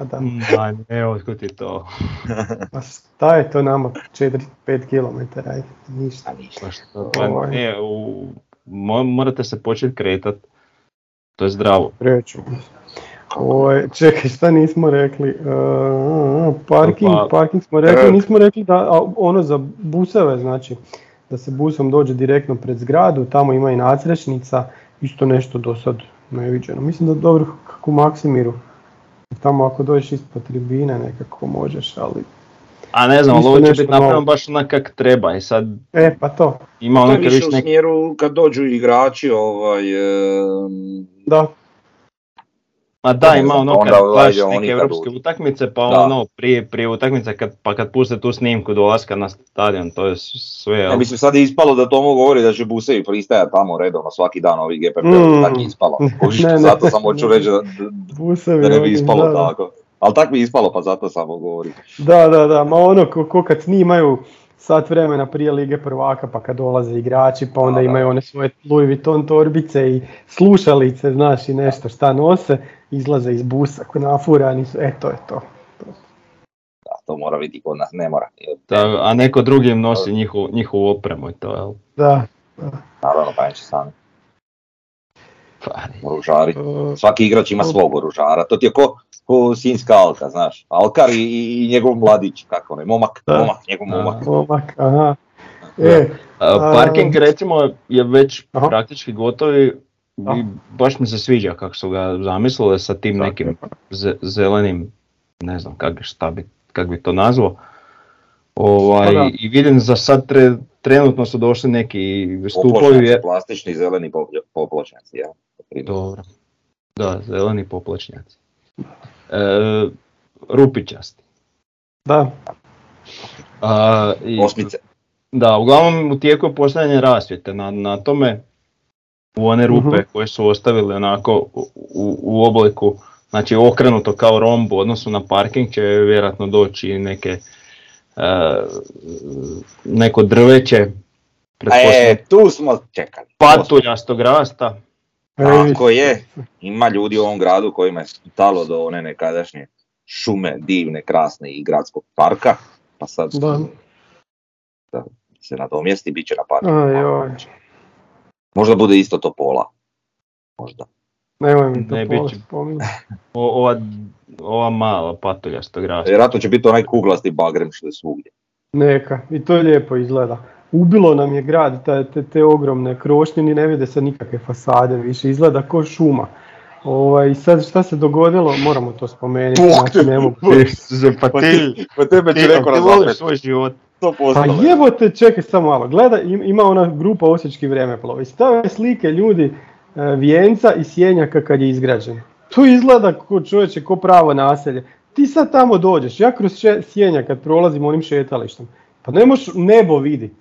Pa da. Da, ne, otkud ti to? Pa šta je to nama 4-5 km, ajde, ništa. ništa. Pa, što, pa ne, u, morate se početi kretat. To je zdravo. Reću. Oj, čekaj, šta nismo rekli? Uh, parking, pa, parking smo rekli, nismo rekli da ono za buseve, znači da se busom dođe direktno pred zgradu, tamo ima i nacrešnica, isto nešto do sad neviđeno. Mislim da dobro kako u Maksimiru, tamo ako dođeš ispod tribine nekako možeš, ali... A ne znam, ali ovo će biti napravljeno baš onak kak treba i sad... E, pa to. Ima ono više u smjeru kad dođu igrači, ovaj... Da, Ma da, ima ono kad baš neke europske utakmice, pa da. ono prije, prije utakmice kad, pa kad puste tu snimku dolaska na stadion, to je sve... Ja, mislim sad je ispalo da Tomo govori da će busevi pristajati tamo redovno svaki dan ovi GPP, mm. tako je ispalo. ne, ne. Zato sam hoću reći da, da ne bi ispalo da, tako. Ali tako bi ispalo pa zato samo govori. Da, da, da, ma ono ko, ko kad snimaju sat vremena prije Lige prvaka pa kad dolaze igrači pa onda imaju one svoje Louis Vuitton torbice i slušalice, znaš i nešto šta nose, izlaze iz busa ko nafurani su, e to je to. Da, to mora biti kod nas, ne mora. Da, a neko drugi im nosi njihovu, njihovu opremu i to, jel? Da. da. Naravno, pa neće sami. Oružari. Svaki igrač ima svog oružara. To ti je ko, ko Sinjska Alka, znaš. Alkar i, i njegov mladić, kako ne, momak, da. momak, njegov momak. Momak, aha. E, parking recimo je već aha. praktički gotovi i baš mi se sviđa kako su ga zamislili sa tim nekim zelenim, ne znam kak, šta bi, kak bi to nazvao. Ovaj, pa I vidim za sad tre, trenutno su došli neki stupovi. Plastični zeleni popločnjaci, ja. Dobro. Da, zeleni poplačnjaci. E, rupičasti. Da. A, i, Osmice. Da, uglavnom u tijeku je postavljanje rasvjete na, na tome u one rupe uh koje su ostavili onako u, u obliku, znači okrenuto kao rombu u odnosu na parking će vjerojatno doći neke uh, neko drveće. E, tu smo čekali. Patuljastog rasta. Tako je, ima ljudi u ovom gradu kojima je stalo do one nekadašnje šume, divne, krasne i gradskog parka, pa sad da. da se nadomjesti, bit će na Možda bude isto to pola. Možda. Nemoj mi to Ne, bit će-. O- ova, ova mala patuljasta grasa. Vjerojatno će biti onaj kuglasti bagrem što je svugdje. Neka, i to lijepo izgleda. Ubilo nam je grad te, te, te ogromne krošnje, ni ne vide se nikakve fasade više, izgleda ko šuma. Ovaj, sad šta se dogodilo, moramo to spomenuti, znači ne mogu. Pa ti, Pa tebe ti, ti voliš svoj život. Pa jebote, čekaj samo malo, gleda, im- ima ona grupa Osječki vremeplovi, stave slike ljudi vijenca i sjenjaka kad je izgrađen. To izgleda ko čovječe, ko pravo naselje. Ti sad tamo dođeš, ja kroz še, sjenjak kad prolazim onim šetalištem, pa ne možeš nebo vidit,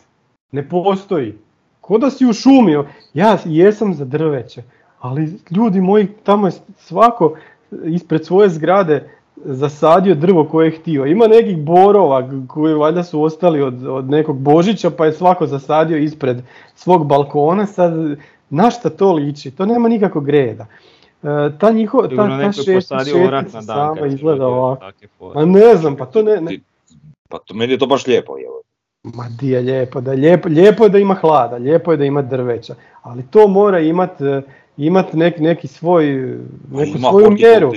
ne postoji. Ko da si u šumi, ja jesam za drveće, ali ljudi moji, tamo je svako ispred svoje zgrade zasadio drvo koje je htio. Ima nekih borova koji valjda su ostali od, od nekog Božića pa je svako zasadio ispred svog balkona. Sad, na šta to liči? To nema nikakvog reda. E, ta njihova, ta, ta je šetnica sama izgleda ovako. Ma ne znam, pa to ne, ne, Pa to, meni je to baš lijepo, evo. Ma di je lijepo, da lijepo, lijepo je da ima hlada, lijepo je da ima drveća, ali to mora imat, e, imat nek, neki svoj, neku Ima svoju mjeru.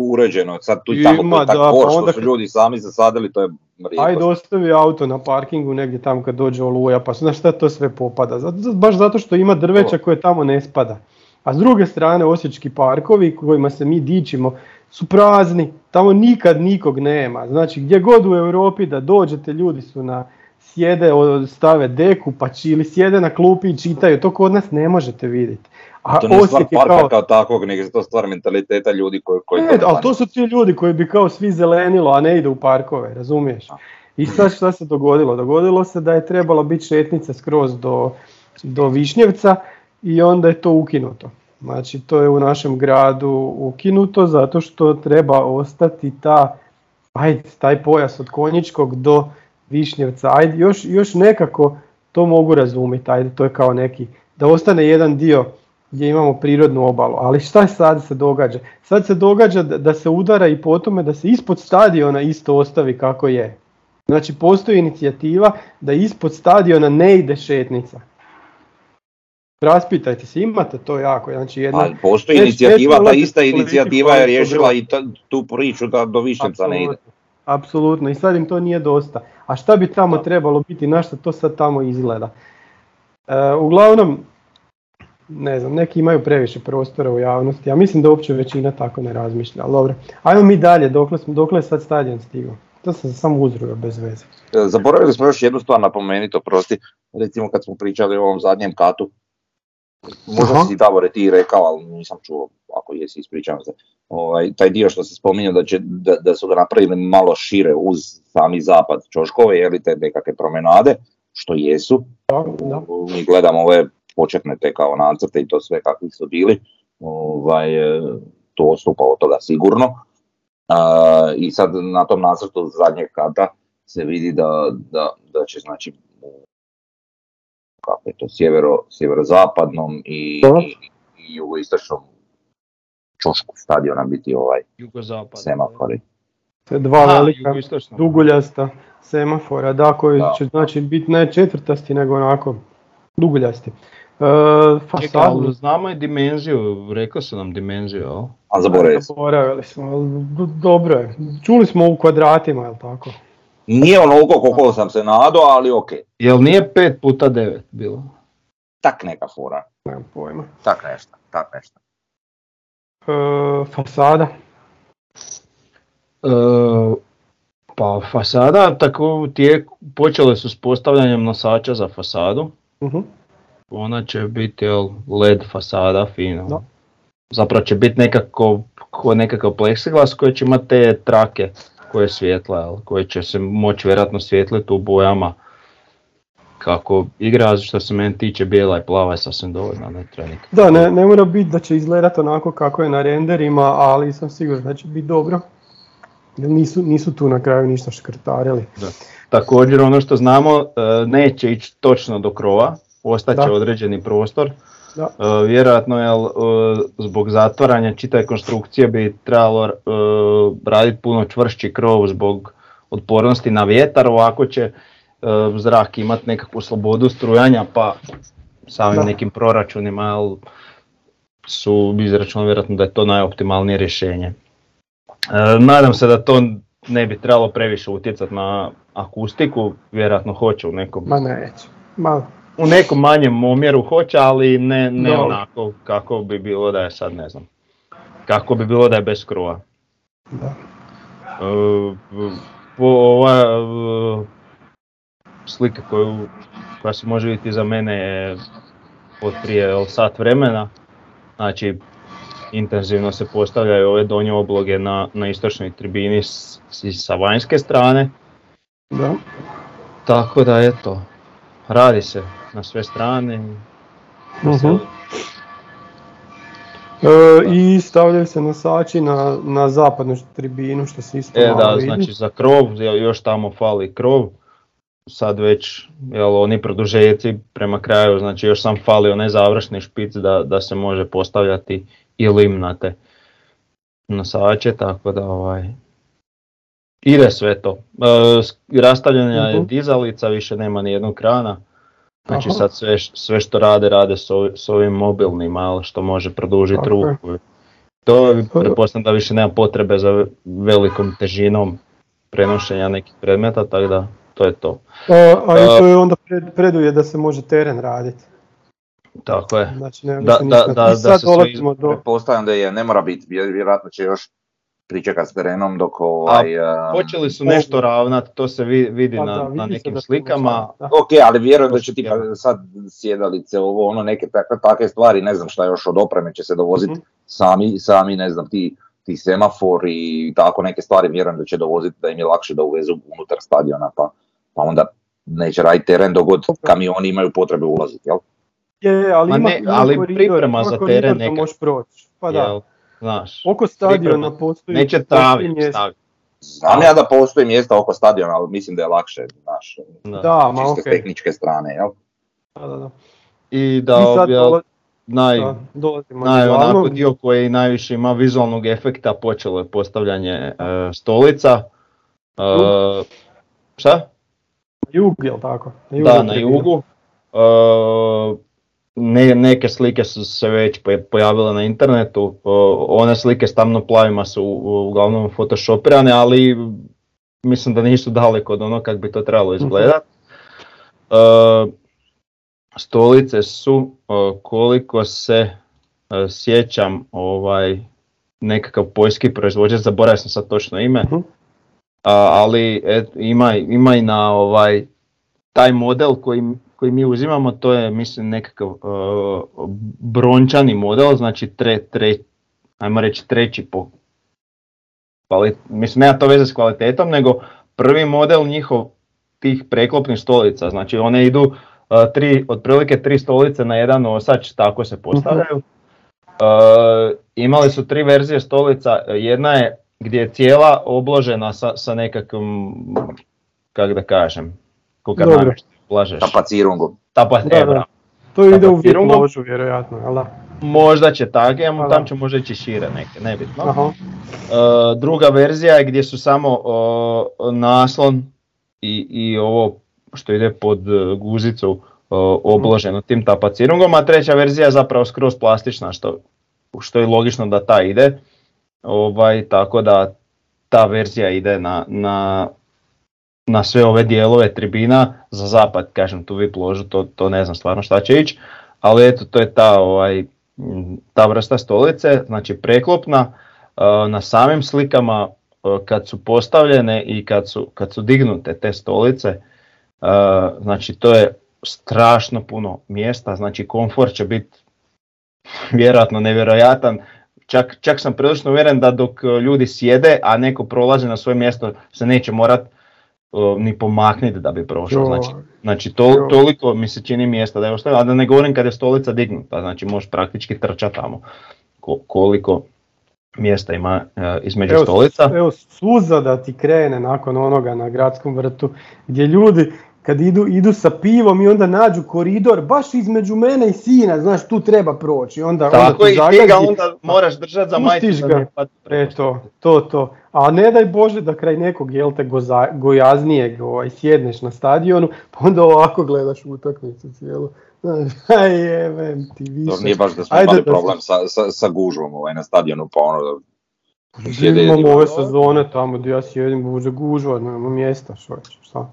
uređeno, sad tu i Ima, tamo to je da, tak pa onda su ljudi sami zasadili, to je rijetkost. Ajde ostavi auto na parkingu negdje tamo kad dođe oluja, pa znaš šta to sve popada, zato, baš zato što ima drveća koje tamo ne spada. A s druge strane osječki parkovi kojima se mi dičimo su prazni, tamo nikad nikog nema. Znači gdje god u Europi da dođete ljudi su na sjede, stave deku pa či, ili sjede na klupi i čitaju, to kod nas ne možete vidjeti. A To nije stvar parka kao, kao takvog, nego je to stvar mentaliteta ljudi koji... koji ne, ali to su ti ljudi koji bi kao svi zelenilo, a ne idu u parkove, razumiješ? I sad šta se dogodilo? Dogodilo se da je trebala biti šetnica skroz do, do Višnjevca i onda je to ukinuto. Znači to je u našem gradu ukinuto zato što treba ostati ta, ajde, taj pojas od Konjičkog do Višnjevca. Ajde, još, još nekako to mogu razumjeti, ajde, to je kao neki, da ostane jedan dio gdje imamo prirodnu obalu. Ali šta sad se događa? Sad se događa da, se udara i po tome da se ispod stadiona isto ostavi kako je. Znači postoji inicijativa da ispod stadiona ne ide šetnica. Raspitajte se, imate to jako, znači jedna... Ali postoji inicijativa, ta ista inicijativa je riješila i ta- tu priču da do Višnjevca ne ide. Apsolutno, Apsolutno, i sad im to nije dosta. A šta bi tamo trebalo biti, na što to sad tamo izgleda? E, uglavnom, ne znam, neki imaju previše prostora u javnosti, ja mislim da uopće većina tako ne razmišlja, ali dobro. Ajmo mi dalje, dokle, smo, dokle je sad stadion stigao? To sam samo uzruga bez veze. E, Zaboravili smo još jednu stvar napomenuti, oprosti, recimo kad smo pričali o ovom zadnjem katu, možda Aha. si Davore ti rekao, ali nisam čuo, ako jesi ispričavam se, ovaj, taj dio što se spominjao da, će, da, da su ga napravili malo šire uz sami zapad Čoškove, je li te nekakve promenade, što jesu, Da, da. mi gledamo ove početne te kao nacrte i to sve kakvi su bili, ovaj, e, to odstupa od toga sigurno. A, I sad na tom nacrtu zadnjeg kata se vidi da, da, da će znači u- kako je to, sjevero, sjeverozapadnom i, i, i jugoistočnom čošku stadiona biti ovaj Jugozapad. semafori. To je dva Aha, velika duguljasta semafora, da, koji Da. će znači biti ne četvrtasti, nego onako duguljasti. E, Čekaj, fasadu, ali znamo i dimenziju, rekao su nam dimenziju, jel? A zaboravili sam. Zaboravili smo, ali do- dobro je. Čuli smo u kvadratima, jel tako? Nije onoliko koliko sam se nadao, ali ok. Jel nije 5 puta 9 bilo? Tak neka fora. Nemam pojma. Tak nešto, tak nešto. E, fasada, E, pa fasada, tako tijek, počele su s postavljanjem nosača za fasadu. mhm, Ona će biti jel, LED fasada, fino. Da. Zapravo će biti nekako, ko nekakav plexiglas koji će imati te trake koje svijetla, jel, koje će se moći vjerojatno svijetliti u bojama. Kako igra, što se meni tiče, bijela i plava je sasvim dovoljna, ne treba Da, ne, ne mora biti da će izgledat onako kako je na renderima, ali sam siguran da će biti dobro. Jer nisu, nisu tu na kraju ništa škrtarili. Također ono što znamo, e, neće ići točno do krova, ostaće određeni prostor. Da. E, Vjerojatno jel, e, zbog zatvaranja čitave konstrukcije bi trebalo e, raditi puno čvršći krov zbog otpornosti na vjetar, ovako će zrak imati nekakvu slobodu strujanja pa samim Da. nekim proračunima jel, su izračunali vjerojatno da je to najoptimalnije rješenje. Nadam se da to ne bi trebalo previše utjecati na akustiku, vjerojatno hoće u nekom, Ma neće. Ma, u nekom manjem omjeru hoće, ali ne, ne Dobro. onako kako bi bilo da je sad ne znam. Kako bi bilo da je bez krova. da. Po ova e, slika koju, koja se može vidjeti za mene je od prije sat vremena. Znači, intenzivno se postavljaju ove donje obloge na, na istočnoj tribini s, s- sa vanjske strane. Da. Tako da eto, radi se na sve strane. Mhm. E, I stavljaju se nosači na, na zapadnu tribinu što se isto E da, vidi. znači za krov, još tamo fali krov. Sad već, jel, oni produžeci prema kraju, znači još sam fali onaj završni špic da, da se može postavljati i limnate nosače, tako da ovaj, ide sve to. E, s- rastavljanja je Mhm. dizalica, više nema ni jednog krana. Znači Aha. sad sve, sve što rade, rade s, ovi- s ovim mobilnim, ali što može produžiti Tako je. ruku. To pretpostavljam da više nema potrebe za ve- velikom težinom prenošenja nekih predmeta, tako da to je to. E, a i E, to je onda pred, preduje da se može teren raditi. Tako je. Znači, nema Da- da- da- da se sve dolazimo do... Pretpostavljam da je, ne mora biti, vjer- vjerojatno će još pričekat s terenom dok ovaj... a, Počeli su nešto ravnat, to se vi- vidi Pa na, da, na vidi se nekim da slikama. Da. Ok, ali vjerujem da će tipa sad sjedalice, ovo ono neke takve, takve stvari, ne znam šta još od opreme će se dovoziti Mhm. sami, sami ne znam ti, ti semafori i tako neke stvari vjerujem da će dovoziti da im je lakše da uvezu unutar stadiona pa, pa onda neće raditi teren dok god kamioni imaju potrebe ulaziti, jel? Je, ali Ma ima, ne, ima ali koridor, priprema ima za teren neka. možeš proći. Pa da. Jel, znaš, Oko stadiona postoji... neće tavi staviti. Znam ja da postoji mjesta oko stadiona, ali mislim da je lakše, znaš, Da. Da, ma čiste okej. tehničke strane, jel? Da, da, da. I da, dola- naj, da, naj onako dio koji najviše ima vizualnog efekta počelo je postavljanje e, stolica. E, šta? Jug, jel tako? Na Da, južnoj na jugu. E, ne, neke slike su se već poja- pojavile na internetu, one slike s tamno plavima su uglavnom photoshopirane, ali mislim da nisu daleko od ono kak bi to trebalo izgledat. E, stolice su, e, koliko se e, sjećam, ovaj, nekakav poljski proizvođač, zaboravio sam sad točno ime, Mhm. ali et, ima, ima i na ovaj, taj model koji, koji mi uzimamo, to je mislim nekakav uh, brončani model, znači tre, tre, ajmo reći treći po kvali- mislim nema to veze s kvalitetom, nego prvi model njihov tih preklopnih stolica, znači one idu uh, tri, otprilike tri stolice na jedan nosač, tako se postavljaju. Uh, imali su tri verzije stolica, jedna je gdje je cijela obložena sa, sa nekakvom, kak da kažem, koga Oblažeš. Tapacirungom. Tapa, Da, e, da. To ide u Tapacirungom. VIP ložu, vjerojatno, jel da? Možda će da. tam će možda ići šire neke, nebitno. Aha. E, druga verzija je gdje su samo naslon i, i ovo što ide pod e, guzicu obloženo tim tapacirungom, a treća verzija je zapravo skroz plastična što, što je logično da ta ide. Ovaj, tako da ta verzija ide na, na, na sve ove dijelove tribina, za zapad kažem tu VIP ložu, to, to ne znam stvarno šta će ići, ali eto to je ta, ovaj, ta vrsta stolice, znači preklopna, e, na samim slikama e, kad su postavljene i kad su, kad su dignute te stolice, e, znači to je strašno puno mjesta, znači komfort će biti vjerojatno nevjerojatan, čak, čak sam prilično uvjeren da dok ljudi sjede, a neko prolazi na svoje mjesto se neće morat ni pomakniti da bi prošao, znači. Znači to, toliko mi se čini mjesta da je ostavljeno, a da ne govorim kad je stolica dignuta, znači možeš praktički trčati tamo. Ko- koliko mjesta ima e, između Evo, stolica. Evo suza da ti krene nakon onoga na gradskom vrtu gdje ljudi kad idu, idu sa pivom i onda nađu koridor baš između mene i sina, znaš tu treba proći. Onda, Tako onda i ti ga zagazi. onda moraš držati za majicu da E to, to, to. A ne daj Bože da kraj nekog jel te goza, gojaznijeg ovaj, sjedneš na stadionu, pa onda ovako gledaš utakmicu cijelu. Aj jebem ti više. To nije baš da smo Ajde imali da problem sa, sa, sa gužvom ovaj, na stadionu, pa ono, Sjede imamo ove sezone tamo gdje ja sjedim, buđe gužva, nema mjesta, što ćeš, šta.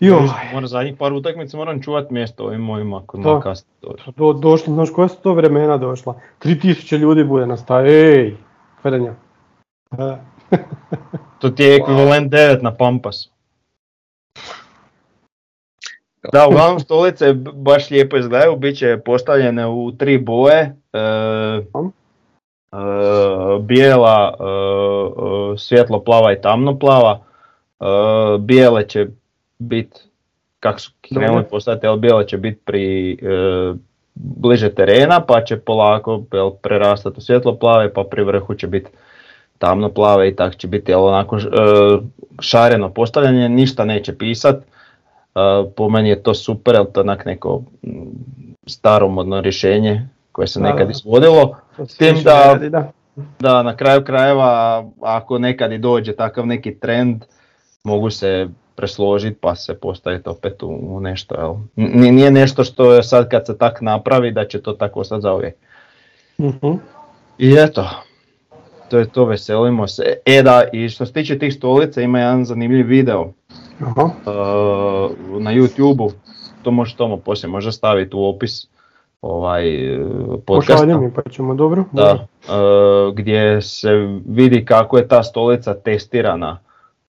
Jo, Moram zadnjih par utakmica moram čuvat mjesto ovim mojima ako Da. ima kasno dođe. do, došlo, znaš koja su to vremena došla? 3000 ljudi bude na staju, ej, Frnja. E, To ti je ekvivalent 9 na Pampasu. Da, uglavnom stolice baš lijepo izgledaju, bit će postavljene u tri boje. E, e, bijela, e, e, svjetlo plava i tamno plava. E, bijele će biti, kako su krenuli ali bijele će biti pri e, bliže terena pa će polako jel, prerastati u svjetlo plave pa pri vrhu će biti tamno plave i tako će biti jel, onako e, šareno postavljanje, ništa neće pisat. E, po meni je to super, jer to onak neko mm, staromodno rješenje koje se nekad izvodilo. tim da. Da, na kraju krajeva, ako nekad i dođe takav neki trend, mogu se presložiti pa se postaviti opet u, nešto. Jel? N- Nije nešto što je sad kad se tak napravi da će to tako ostati za uvijek. Mhm. I eto, to je to, veselimo se. E da, i što se tiče tih stolica ima jedan zanimljiv video Aha. uh, na YouTube-u, to može Tomo poslije možda staviti u opis ovaj uh, podcasta. Mi pa ćemo, dobro? Da, uh, gdje se vidi kako je ta stolica testirana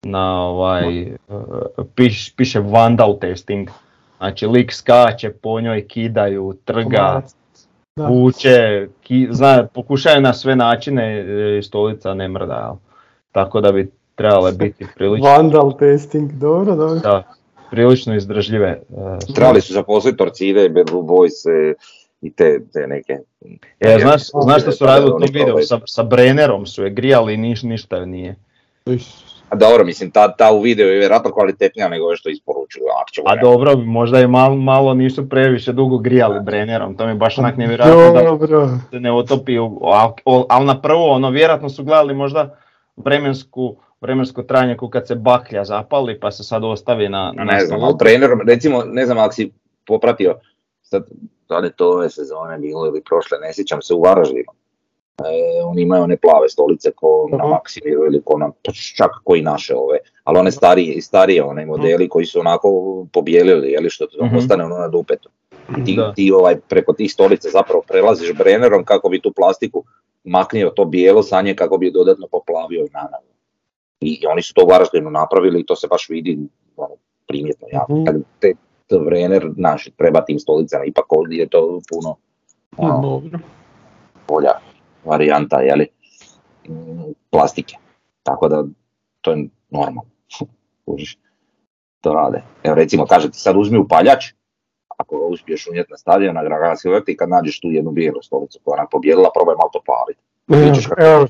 na ovaj, uh, piš, piše vandal testing. Znači lik skače po njoj, kidaju, trga. Da. vuče, ki, zna, pokušaju na sve načine e, i stolica ne mrda. jel. Tako da bi trebale biti prilično, Vandal testing, dobro, dobro. da, prilično izdržljive. e, trebali su zaposliti Torcide, Bad Boys e, i te, te neke. E, znaš, Ja, znaš što su radili u tom videu? Sa, sa Brennerom su je grijali i niš, ništa nije. Isus. A dobro, mislim, ta, ta u videu je vjerojatno kvalitetnija nego što isporučuju. A dobro, možda i malo, malo nisu previše dugo grijali Brennerom, to mi je baš onak nevjerojatno da Dobro. se ne otopi, u- al, na prvo, ono, vjerojatno su gledali možda vremensku, vremensko trajanje ko kad se baklja zapali pa se sad ostavi na, na ne znam, ali trener, recimo, ne znam ako si popratio, sad, da li je to ove sezone bilo ili prošle, ne sjećam se u Varaždinu. E, oni imaju one plave stolice ko na Aha. Maksimiru ili ko na, pa čak ko i naše ove, ali one starije, starije one modeli koji su onako pobijelili, je li što Mhm. ostane ono na dupetu. Ti, ti ovaj, preko tih stolica zapravo prelaziš brenerom kako bi tu plastiku maknio to bijelo sa nje kako bi je dodatno poplavio i naravno. I, I oni su to u Varaždinu napravili i to se baš vidi ono, primjetno. Ja, Mhm. kad te, te Brenner, naš, treba tim stolicama, ipak ovdje je to puno ono, bolja varijanta, jeli, mm, plastike. Tako da, to je normalno. Kužiš, to rade. Evo recimo, kaže ti sad uzmi upaljač, ako ga uspiješ unijeti na stadion, na Graganski vrt i kad nađeš tu jednu bijelu stolicu koja je onak pobjelila, probaj malo to paliti. Evo,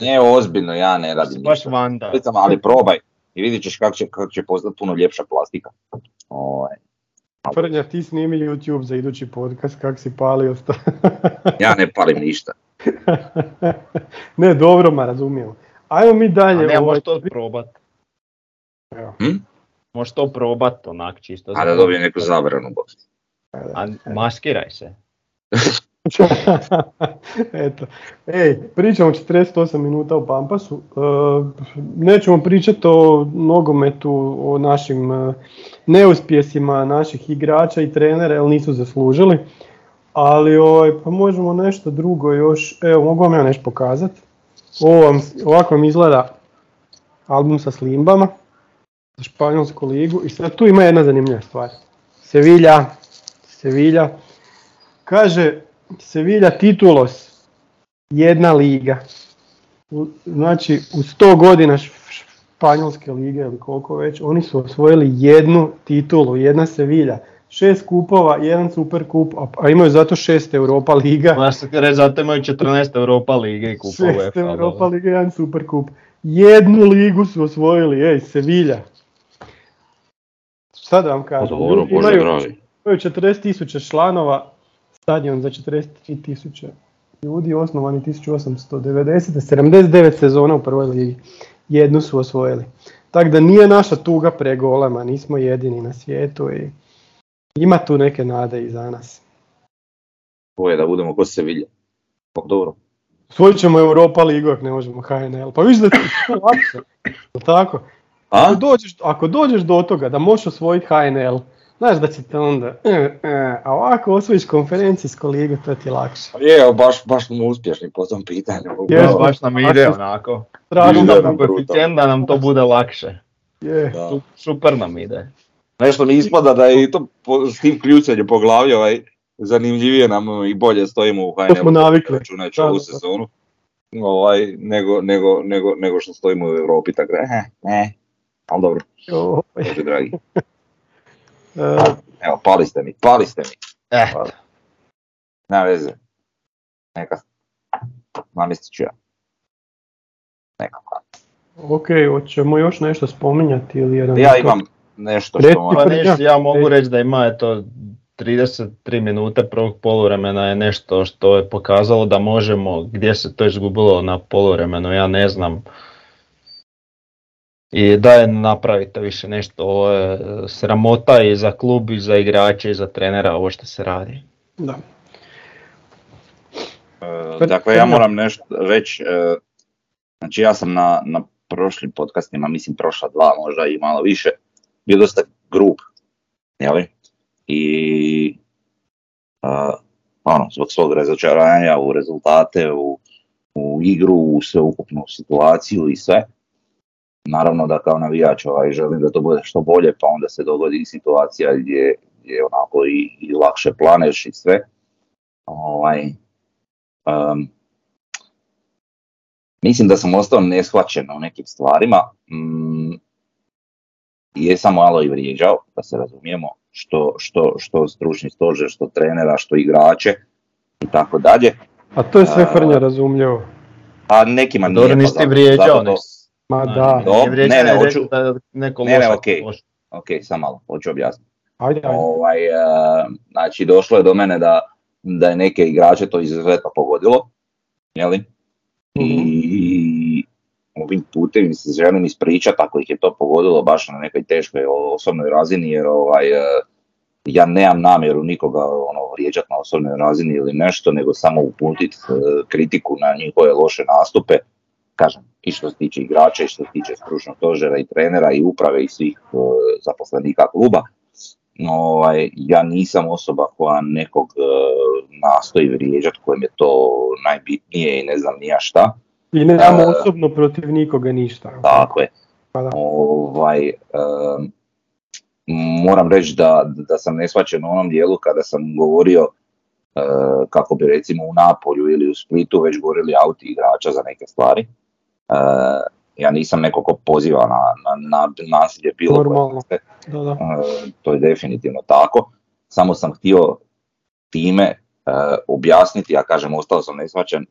Ne, ozbiljno. E, ja ne radim baš ništa. ali probaj i vidit ćeš kako će, kako će postati puno ljepša plastika. Ovaj, Frnja, ti snimi YouTube za idući podcast, kak si palio sta. ja ne palim ništa. ne, dobro, ma razumijemo. Ajmo mi A dalje. ne, ovaj, možeš to probat. Evo. Možeš to probat onak čisto. A da dobijem neku zabranu. A maskiraj se. Eto, ej, pričamo 48 minuta o Pampasu. E, nećemo pričati o nogometu, o našim e, neuspjesima naših igrača i trenera, jer nisu zaslužili. Ali ovaj, pa možemo nešto drugo još, evo mogu vam ja nešto pokazati. Ovo vam, ovako vam izgleda album sa slimbama za španjolsku ligu i sad tu ima jedna zanimljiva stvar. Sevilla, Sevilla, kaže Sevilla titulos, jedna liga. U- znači u 100 godina španjolske lige ili koliko već, oni su osvojili jednu titulu, jedna Sevilla. Šest kupova, jedan super kup, a, a imaju zato šest Europa liga. Reći, zato imaju 14 Europa lige i kupa Šest. Europa dobro. liga, jedan super kup. Jednu ligu su osvojili, ej, Sevilla. Šta da vam kažem? Ljudi imaju, imaju 40.000 članova, stadion za 43.000 ljudi, osnovani 1890. 79 sezona u prvoj ligi. Jednu su osvojili. Tako da nije naša tuga pregolema, nismo jedini na svijetu i ima tu neke nade i za nas. Boje da budemo ko se. Pa dobro. Svojit ćemo Europa ligu ako ne možemo HNL. Pa viš da ti je tako? A? Ako dođeš, ako dođeš do toga da možeš osvojiti HNL, znaš da će te onda, e, e, a ovako osvojiš konferencijsku ligu, to ti je lakše. Pa Je, baš, baš smo uspješni po tom pitanju. Je, Baš, baš nam ide onako. Strašno nam koeficijent da nam to bude lakše. je. Da. Su- Super nam ide. Nešto mi ispada da je i to po, s tim po glavi ovaj, zanimljivije nam i bolje stojimo u HNL. smo navikli. Računajući ovu sezonu. Ovaj, nego, nego, nego, nego što stojimo u Europi, tako da, eh, ne, ali dobro, Bože dragi. E, Evo, pali ste mi, pali ste mi, Eto. nema veze. Neka, namistit ću ja. Nekako. ok, hoćemo još nešto spominjati ili jedan... Ja imam nešto što moram... Pa nešto, ja. ja mogu reći da ima eto 33 minute prvog poluvremena je nešto što je pokazalo da možemo, gdje se to izgubilo na poluvremenu, ja ne znam. I da je napravite više nešto, ovo je sramota i za klub i za igrače i za trenera ovo što se radi. Da. E, Dakle, ja moram nešto reći, e, znači ja sam na, na prošlim podcastima, mislim prošla dva možda i malo više, bio dosta grub, jeli? I e, ono, zbog svog razočaranja u rezultate, u, u igru, u sveukupnu situaciju i sve. Naravno da kao navijač ovaj, želim da to bude što bolje, pa onda se dogodi situacija gdje, gdje onako i, i lakše planeš i sve. Ovaj, Um, mislim da sam ostao neshvaćen u nekim stvarima. Mm, jesam malo i vrijeđao, da se razumijemo, što, što, što stručni stožer, što trenera, što igrače i tako dalje. A to je sve Frnja razumljivo. A nekima nije. Dobro, pa nisi ti zato- vrijeđao, zato Ma da, ne, ne, je hoću- da neko Ne, ne, loše. Ok, sam malo, hoću objasniti. ajde, ajde. Ovaj, e, znači, došlo je do mene da, da je neke igrače to izuzetno pogodilo, jeli? I ovim putem se želim ispričati ako ih je to pogodilo baš na nekoj teškoj osobnoj razini, jer ovaj, e, ja nemam namjeru nikoga ono, vrijeđati na osobnoj razini ili nešto, nego samo uputiti kritiku na njihove loše nastupe. Kažem, i što se tiče igrača, i što se tiče stručnog stožera i trenera i uprave i svih e, zaposlenika kluba. No, ovaj, ja nisam osoba koja nekog e, nastoji vrijeđati, kojem je to najbitnije i ne znam ni ja šta. I nemamo E, osobno protiv nikoga ništa. Tako je. Pa da. Ovaj, em, moram reći da, da sam neshvaćen u onom dijelu kada sam govorio e, kako bi recimo u Napolju ili u Splitu već govorili auti igrača za neke stvari. E, ja nisam neko ko poziva na, na, na nasilje bilo Normalno. Da, da. E, to je definitivno tako. Samo sam htio time e, objasniti, ja kažem ostao sam neshvaćen, e,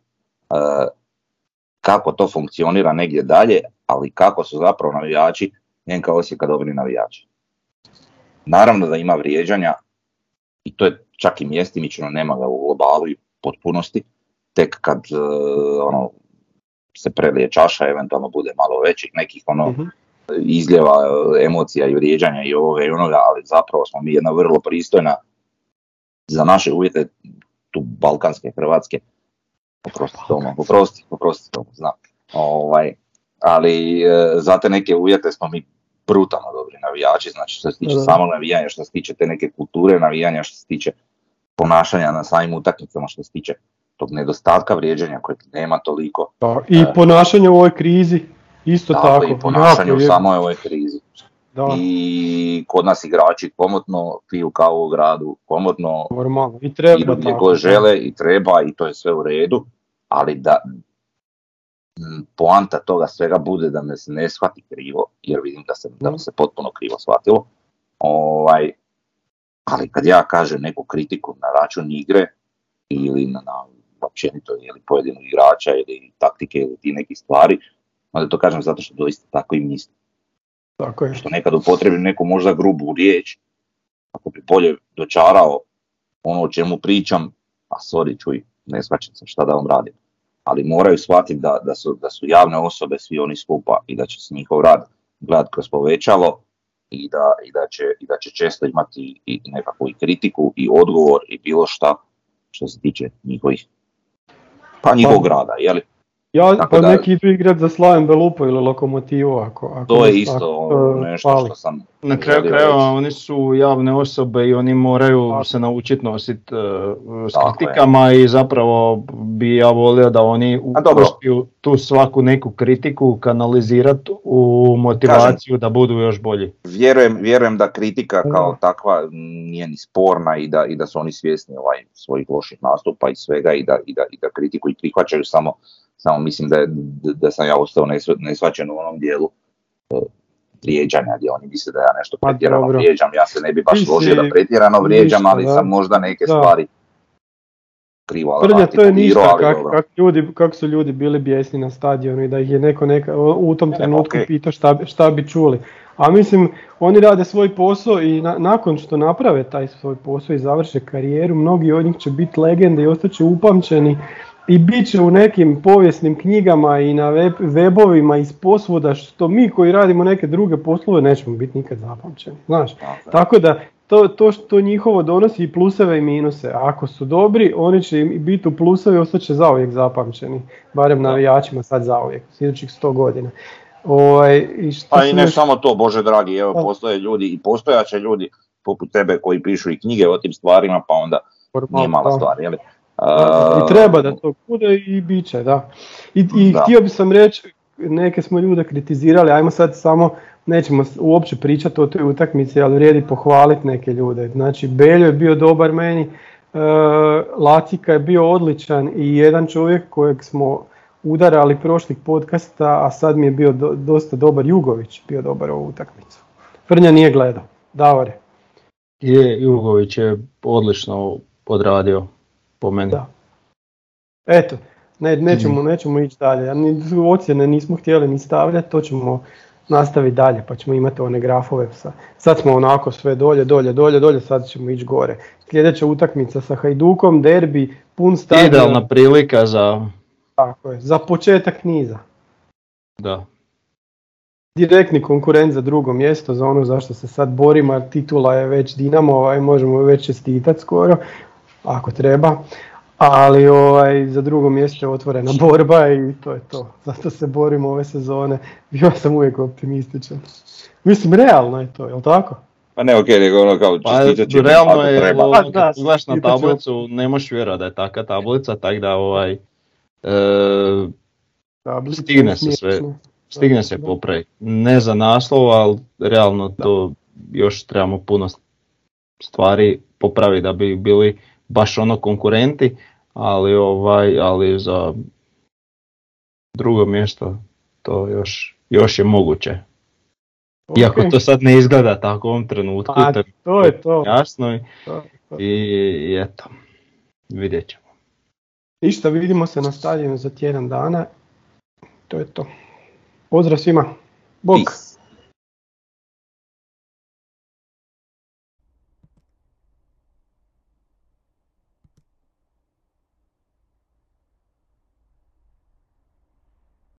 kako to funkcionira negdje dalje, ali kako su zapravo navijači NK Osijeka dobri navijači. Naravno da ima vrijeđanja i to je čak i mjestimično, nema ga u globalu i potpunosti, tek kad ono, se prelije čaša, eventualno bude malo većih nekih ono, Mhm. izljeva emocija i vrijeđanja i ovoga i onoga, ali zapravo smo mi jedna vrlo pristojna za naše uvjete tu balkanske Hrvatske. Oprosti Tomo, oprosti, oprosti Tomo, znam. Ovaj, ali e, za te neke uvjete smo mi brutalno dobri navijači, znači što se tiče samog navijanja, što se tiče te neke kulture navijanja, što se tiče ponašanja na samim utakmicama, što se tiče tog nedostatka vrijeđanja kojeg nema toliko. Da, I E. ponašanje u ovoj krizi, isto Tako, tako. i ponašanje u samoj ovoj krizi. Da, I kod nas igrači komotno piju kavu u gradu, komotno normalno. I treba idu gdje žele i treba i to je sve u redu, ali da poanta toga svega bude da me se ne shvati krivo, jer vidim da se, da me se potpuno krivo shvatilo. Ovaj, ali kad ja kažem neku kritiku na račun igre ili na, na općenito ili pojedinog igrača ili taktike ili ti nekih stvari, onda to kažem zato što doista tako i mislim Tako je. što nekad upotrebim neku možda grubu riječ, ako bi bolje dočarao ono o čemu pričam, a sorry čuj, ne shvaćam se šta da vam radim. Ali moraju shvatiti da, da, su, da su javne osobe svi oni skupa i da će se njihov rad gledati kroz povećalo i da, i da, će, i da će često imati i nekakvu i kritiku i odgovor i bilo šta što se tiče njihovih pa njihovog rada, jeli? Ja, Tako pa da- neki idu igrat za Slaven Belupo ili Lokomotivu ako, ako To je ako, isto uh, nešto fali. što sam Na kraju krajeva oni su javne osobe i oni moraju Tako. se naučiti nositi s Tako je. kritikama i zapravo bi ja volio da oni uspiju tu svaku neku kritiku kanalizirati u motivaciju da budu još bolji. Vjerujem, vjerujem da kritika Da. kao takva nije ni sporna i da, i da su oni svjesni ovaj, svojih loših nastupa i svega i da, i da, i da kritiku i prihvaćaju samo, samo mislim da, je, da, sam ja ostao nesv- nesvaćen u onom dijelu e, vrijeđanja gdje oni misle da ja nešto Pa pretjerano dobro. vrijeđam, ja se ne bi baš složio da pretjerano vrijeđam, ništa, ali da. sam možda neke Da. stvari krivo Prlja, to je ništa kak, kak, ljudi, kako su ljudi bili bijesni na stadionu i da ih je neko neka, u tom trenutku okej. pitao šta, bi- šta bi čuli. A mislim, oni rade svoj posao i na- nakon što naprave taj svoj posao i završe karijeru, mnogi od njih će biti legende i ostaće upamćeni i bit će u nekim povijesnim knjigama i na web, webovima iz posvuda što mi koji radimo neke druge poslove nećemo biti nikad zapamćeni. Znaš, Tako da to, to što njihovo donosi i pluseve i minuse. A ako su dobri, oni će im biti u pluseve i ostaće zauvijek zapamćeni. Barem navijačima sad zauvijek, sljedećih 100 godina. Ovaj, i šta Pa i ne još- samo to, Bože dragi, evo postoje ljudi i postojaće ljudi poput tebe koji pišu i knjige o tim stvarima, pa onda nije mala Da. stvar, jeli? I treba da to bude i bit će, da. I, i Da. htio bi sam reći, neke smo ljude kritizirali, ajmo sad samo, nećemo uopće pričati o toj utakmici, ali vrijedi pohvaliti neke ljude. Znači, Beljo je bio dobar meni, e, Lacika je bio odličan i jedan čovjek kojeg smo udarali prošlih podcasta, a sad mi je bio do- dosta dobar, Jugović bio dobar ovu utakmicu. Frnja nije gledao, Davore. Je, Jugović je odlično odradio po meni. Da. Eto, ne, nećemo, nećemo ići dalje. Ni, ocjene nismo htjeli ni stavljati, to ćemo nastaviti dalje, pa ćemo imati one grafove. Sa, sad smo onako sve dolje, dolje, dolje, dolje, sad ćemo ići gore. Sljedeća utakmica sa Hajdukom, derbi, pun stadion. Idealna prilika za... Tako je, za početak niza. Da. Direktni konkurent za drugo mjesto, za ono zašto se sad borimo, titula je već Dinamova i možemo već čestitati skoro, ako treba. Ali ovaj, za drugo mjesto je otvorena borba i to je to. Zato se borimo ove sezone. Ja sam uvijek optimističan. Mislim, realno je to, jel tako? Pa ne, okej, nego ono kao Pa čestitat ćemo realno ako je, treba. Pa da, gledaš na tablicu, ne možeš vjerovati da je takva tablica, tako da ovaj, e, Tablica Stigne se sve. stigne se Da. popraviti. Ne za naslov, ali realno to još trebamo puno stvari popraviti da bi bili baš ono konkurenti, ali ovaj, ali za drugo mjesto to još, još je moguće. Iako Ok. to sad ne izgleda tako u ovom trenutku, A, to je to je to. jasno i, to, to. i, i eto, vidjet ćemo. Ništa, vidimo se na stadionu za tjedan dana. To je to. Pozdrav svima. Bok. Peace.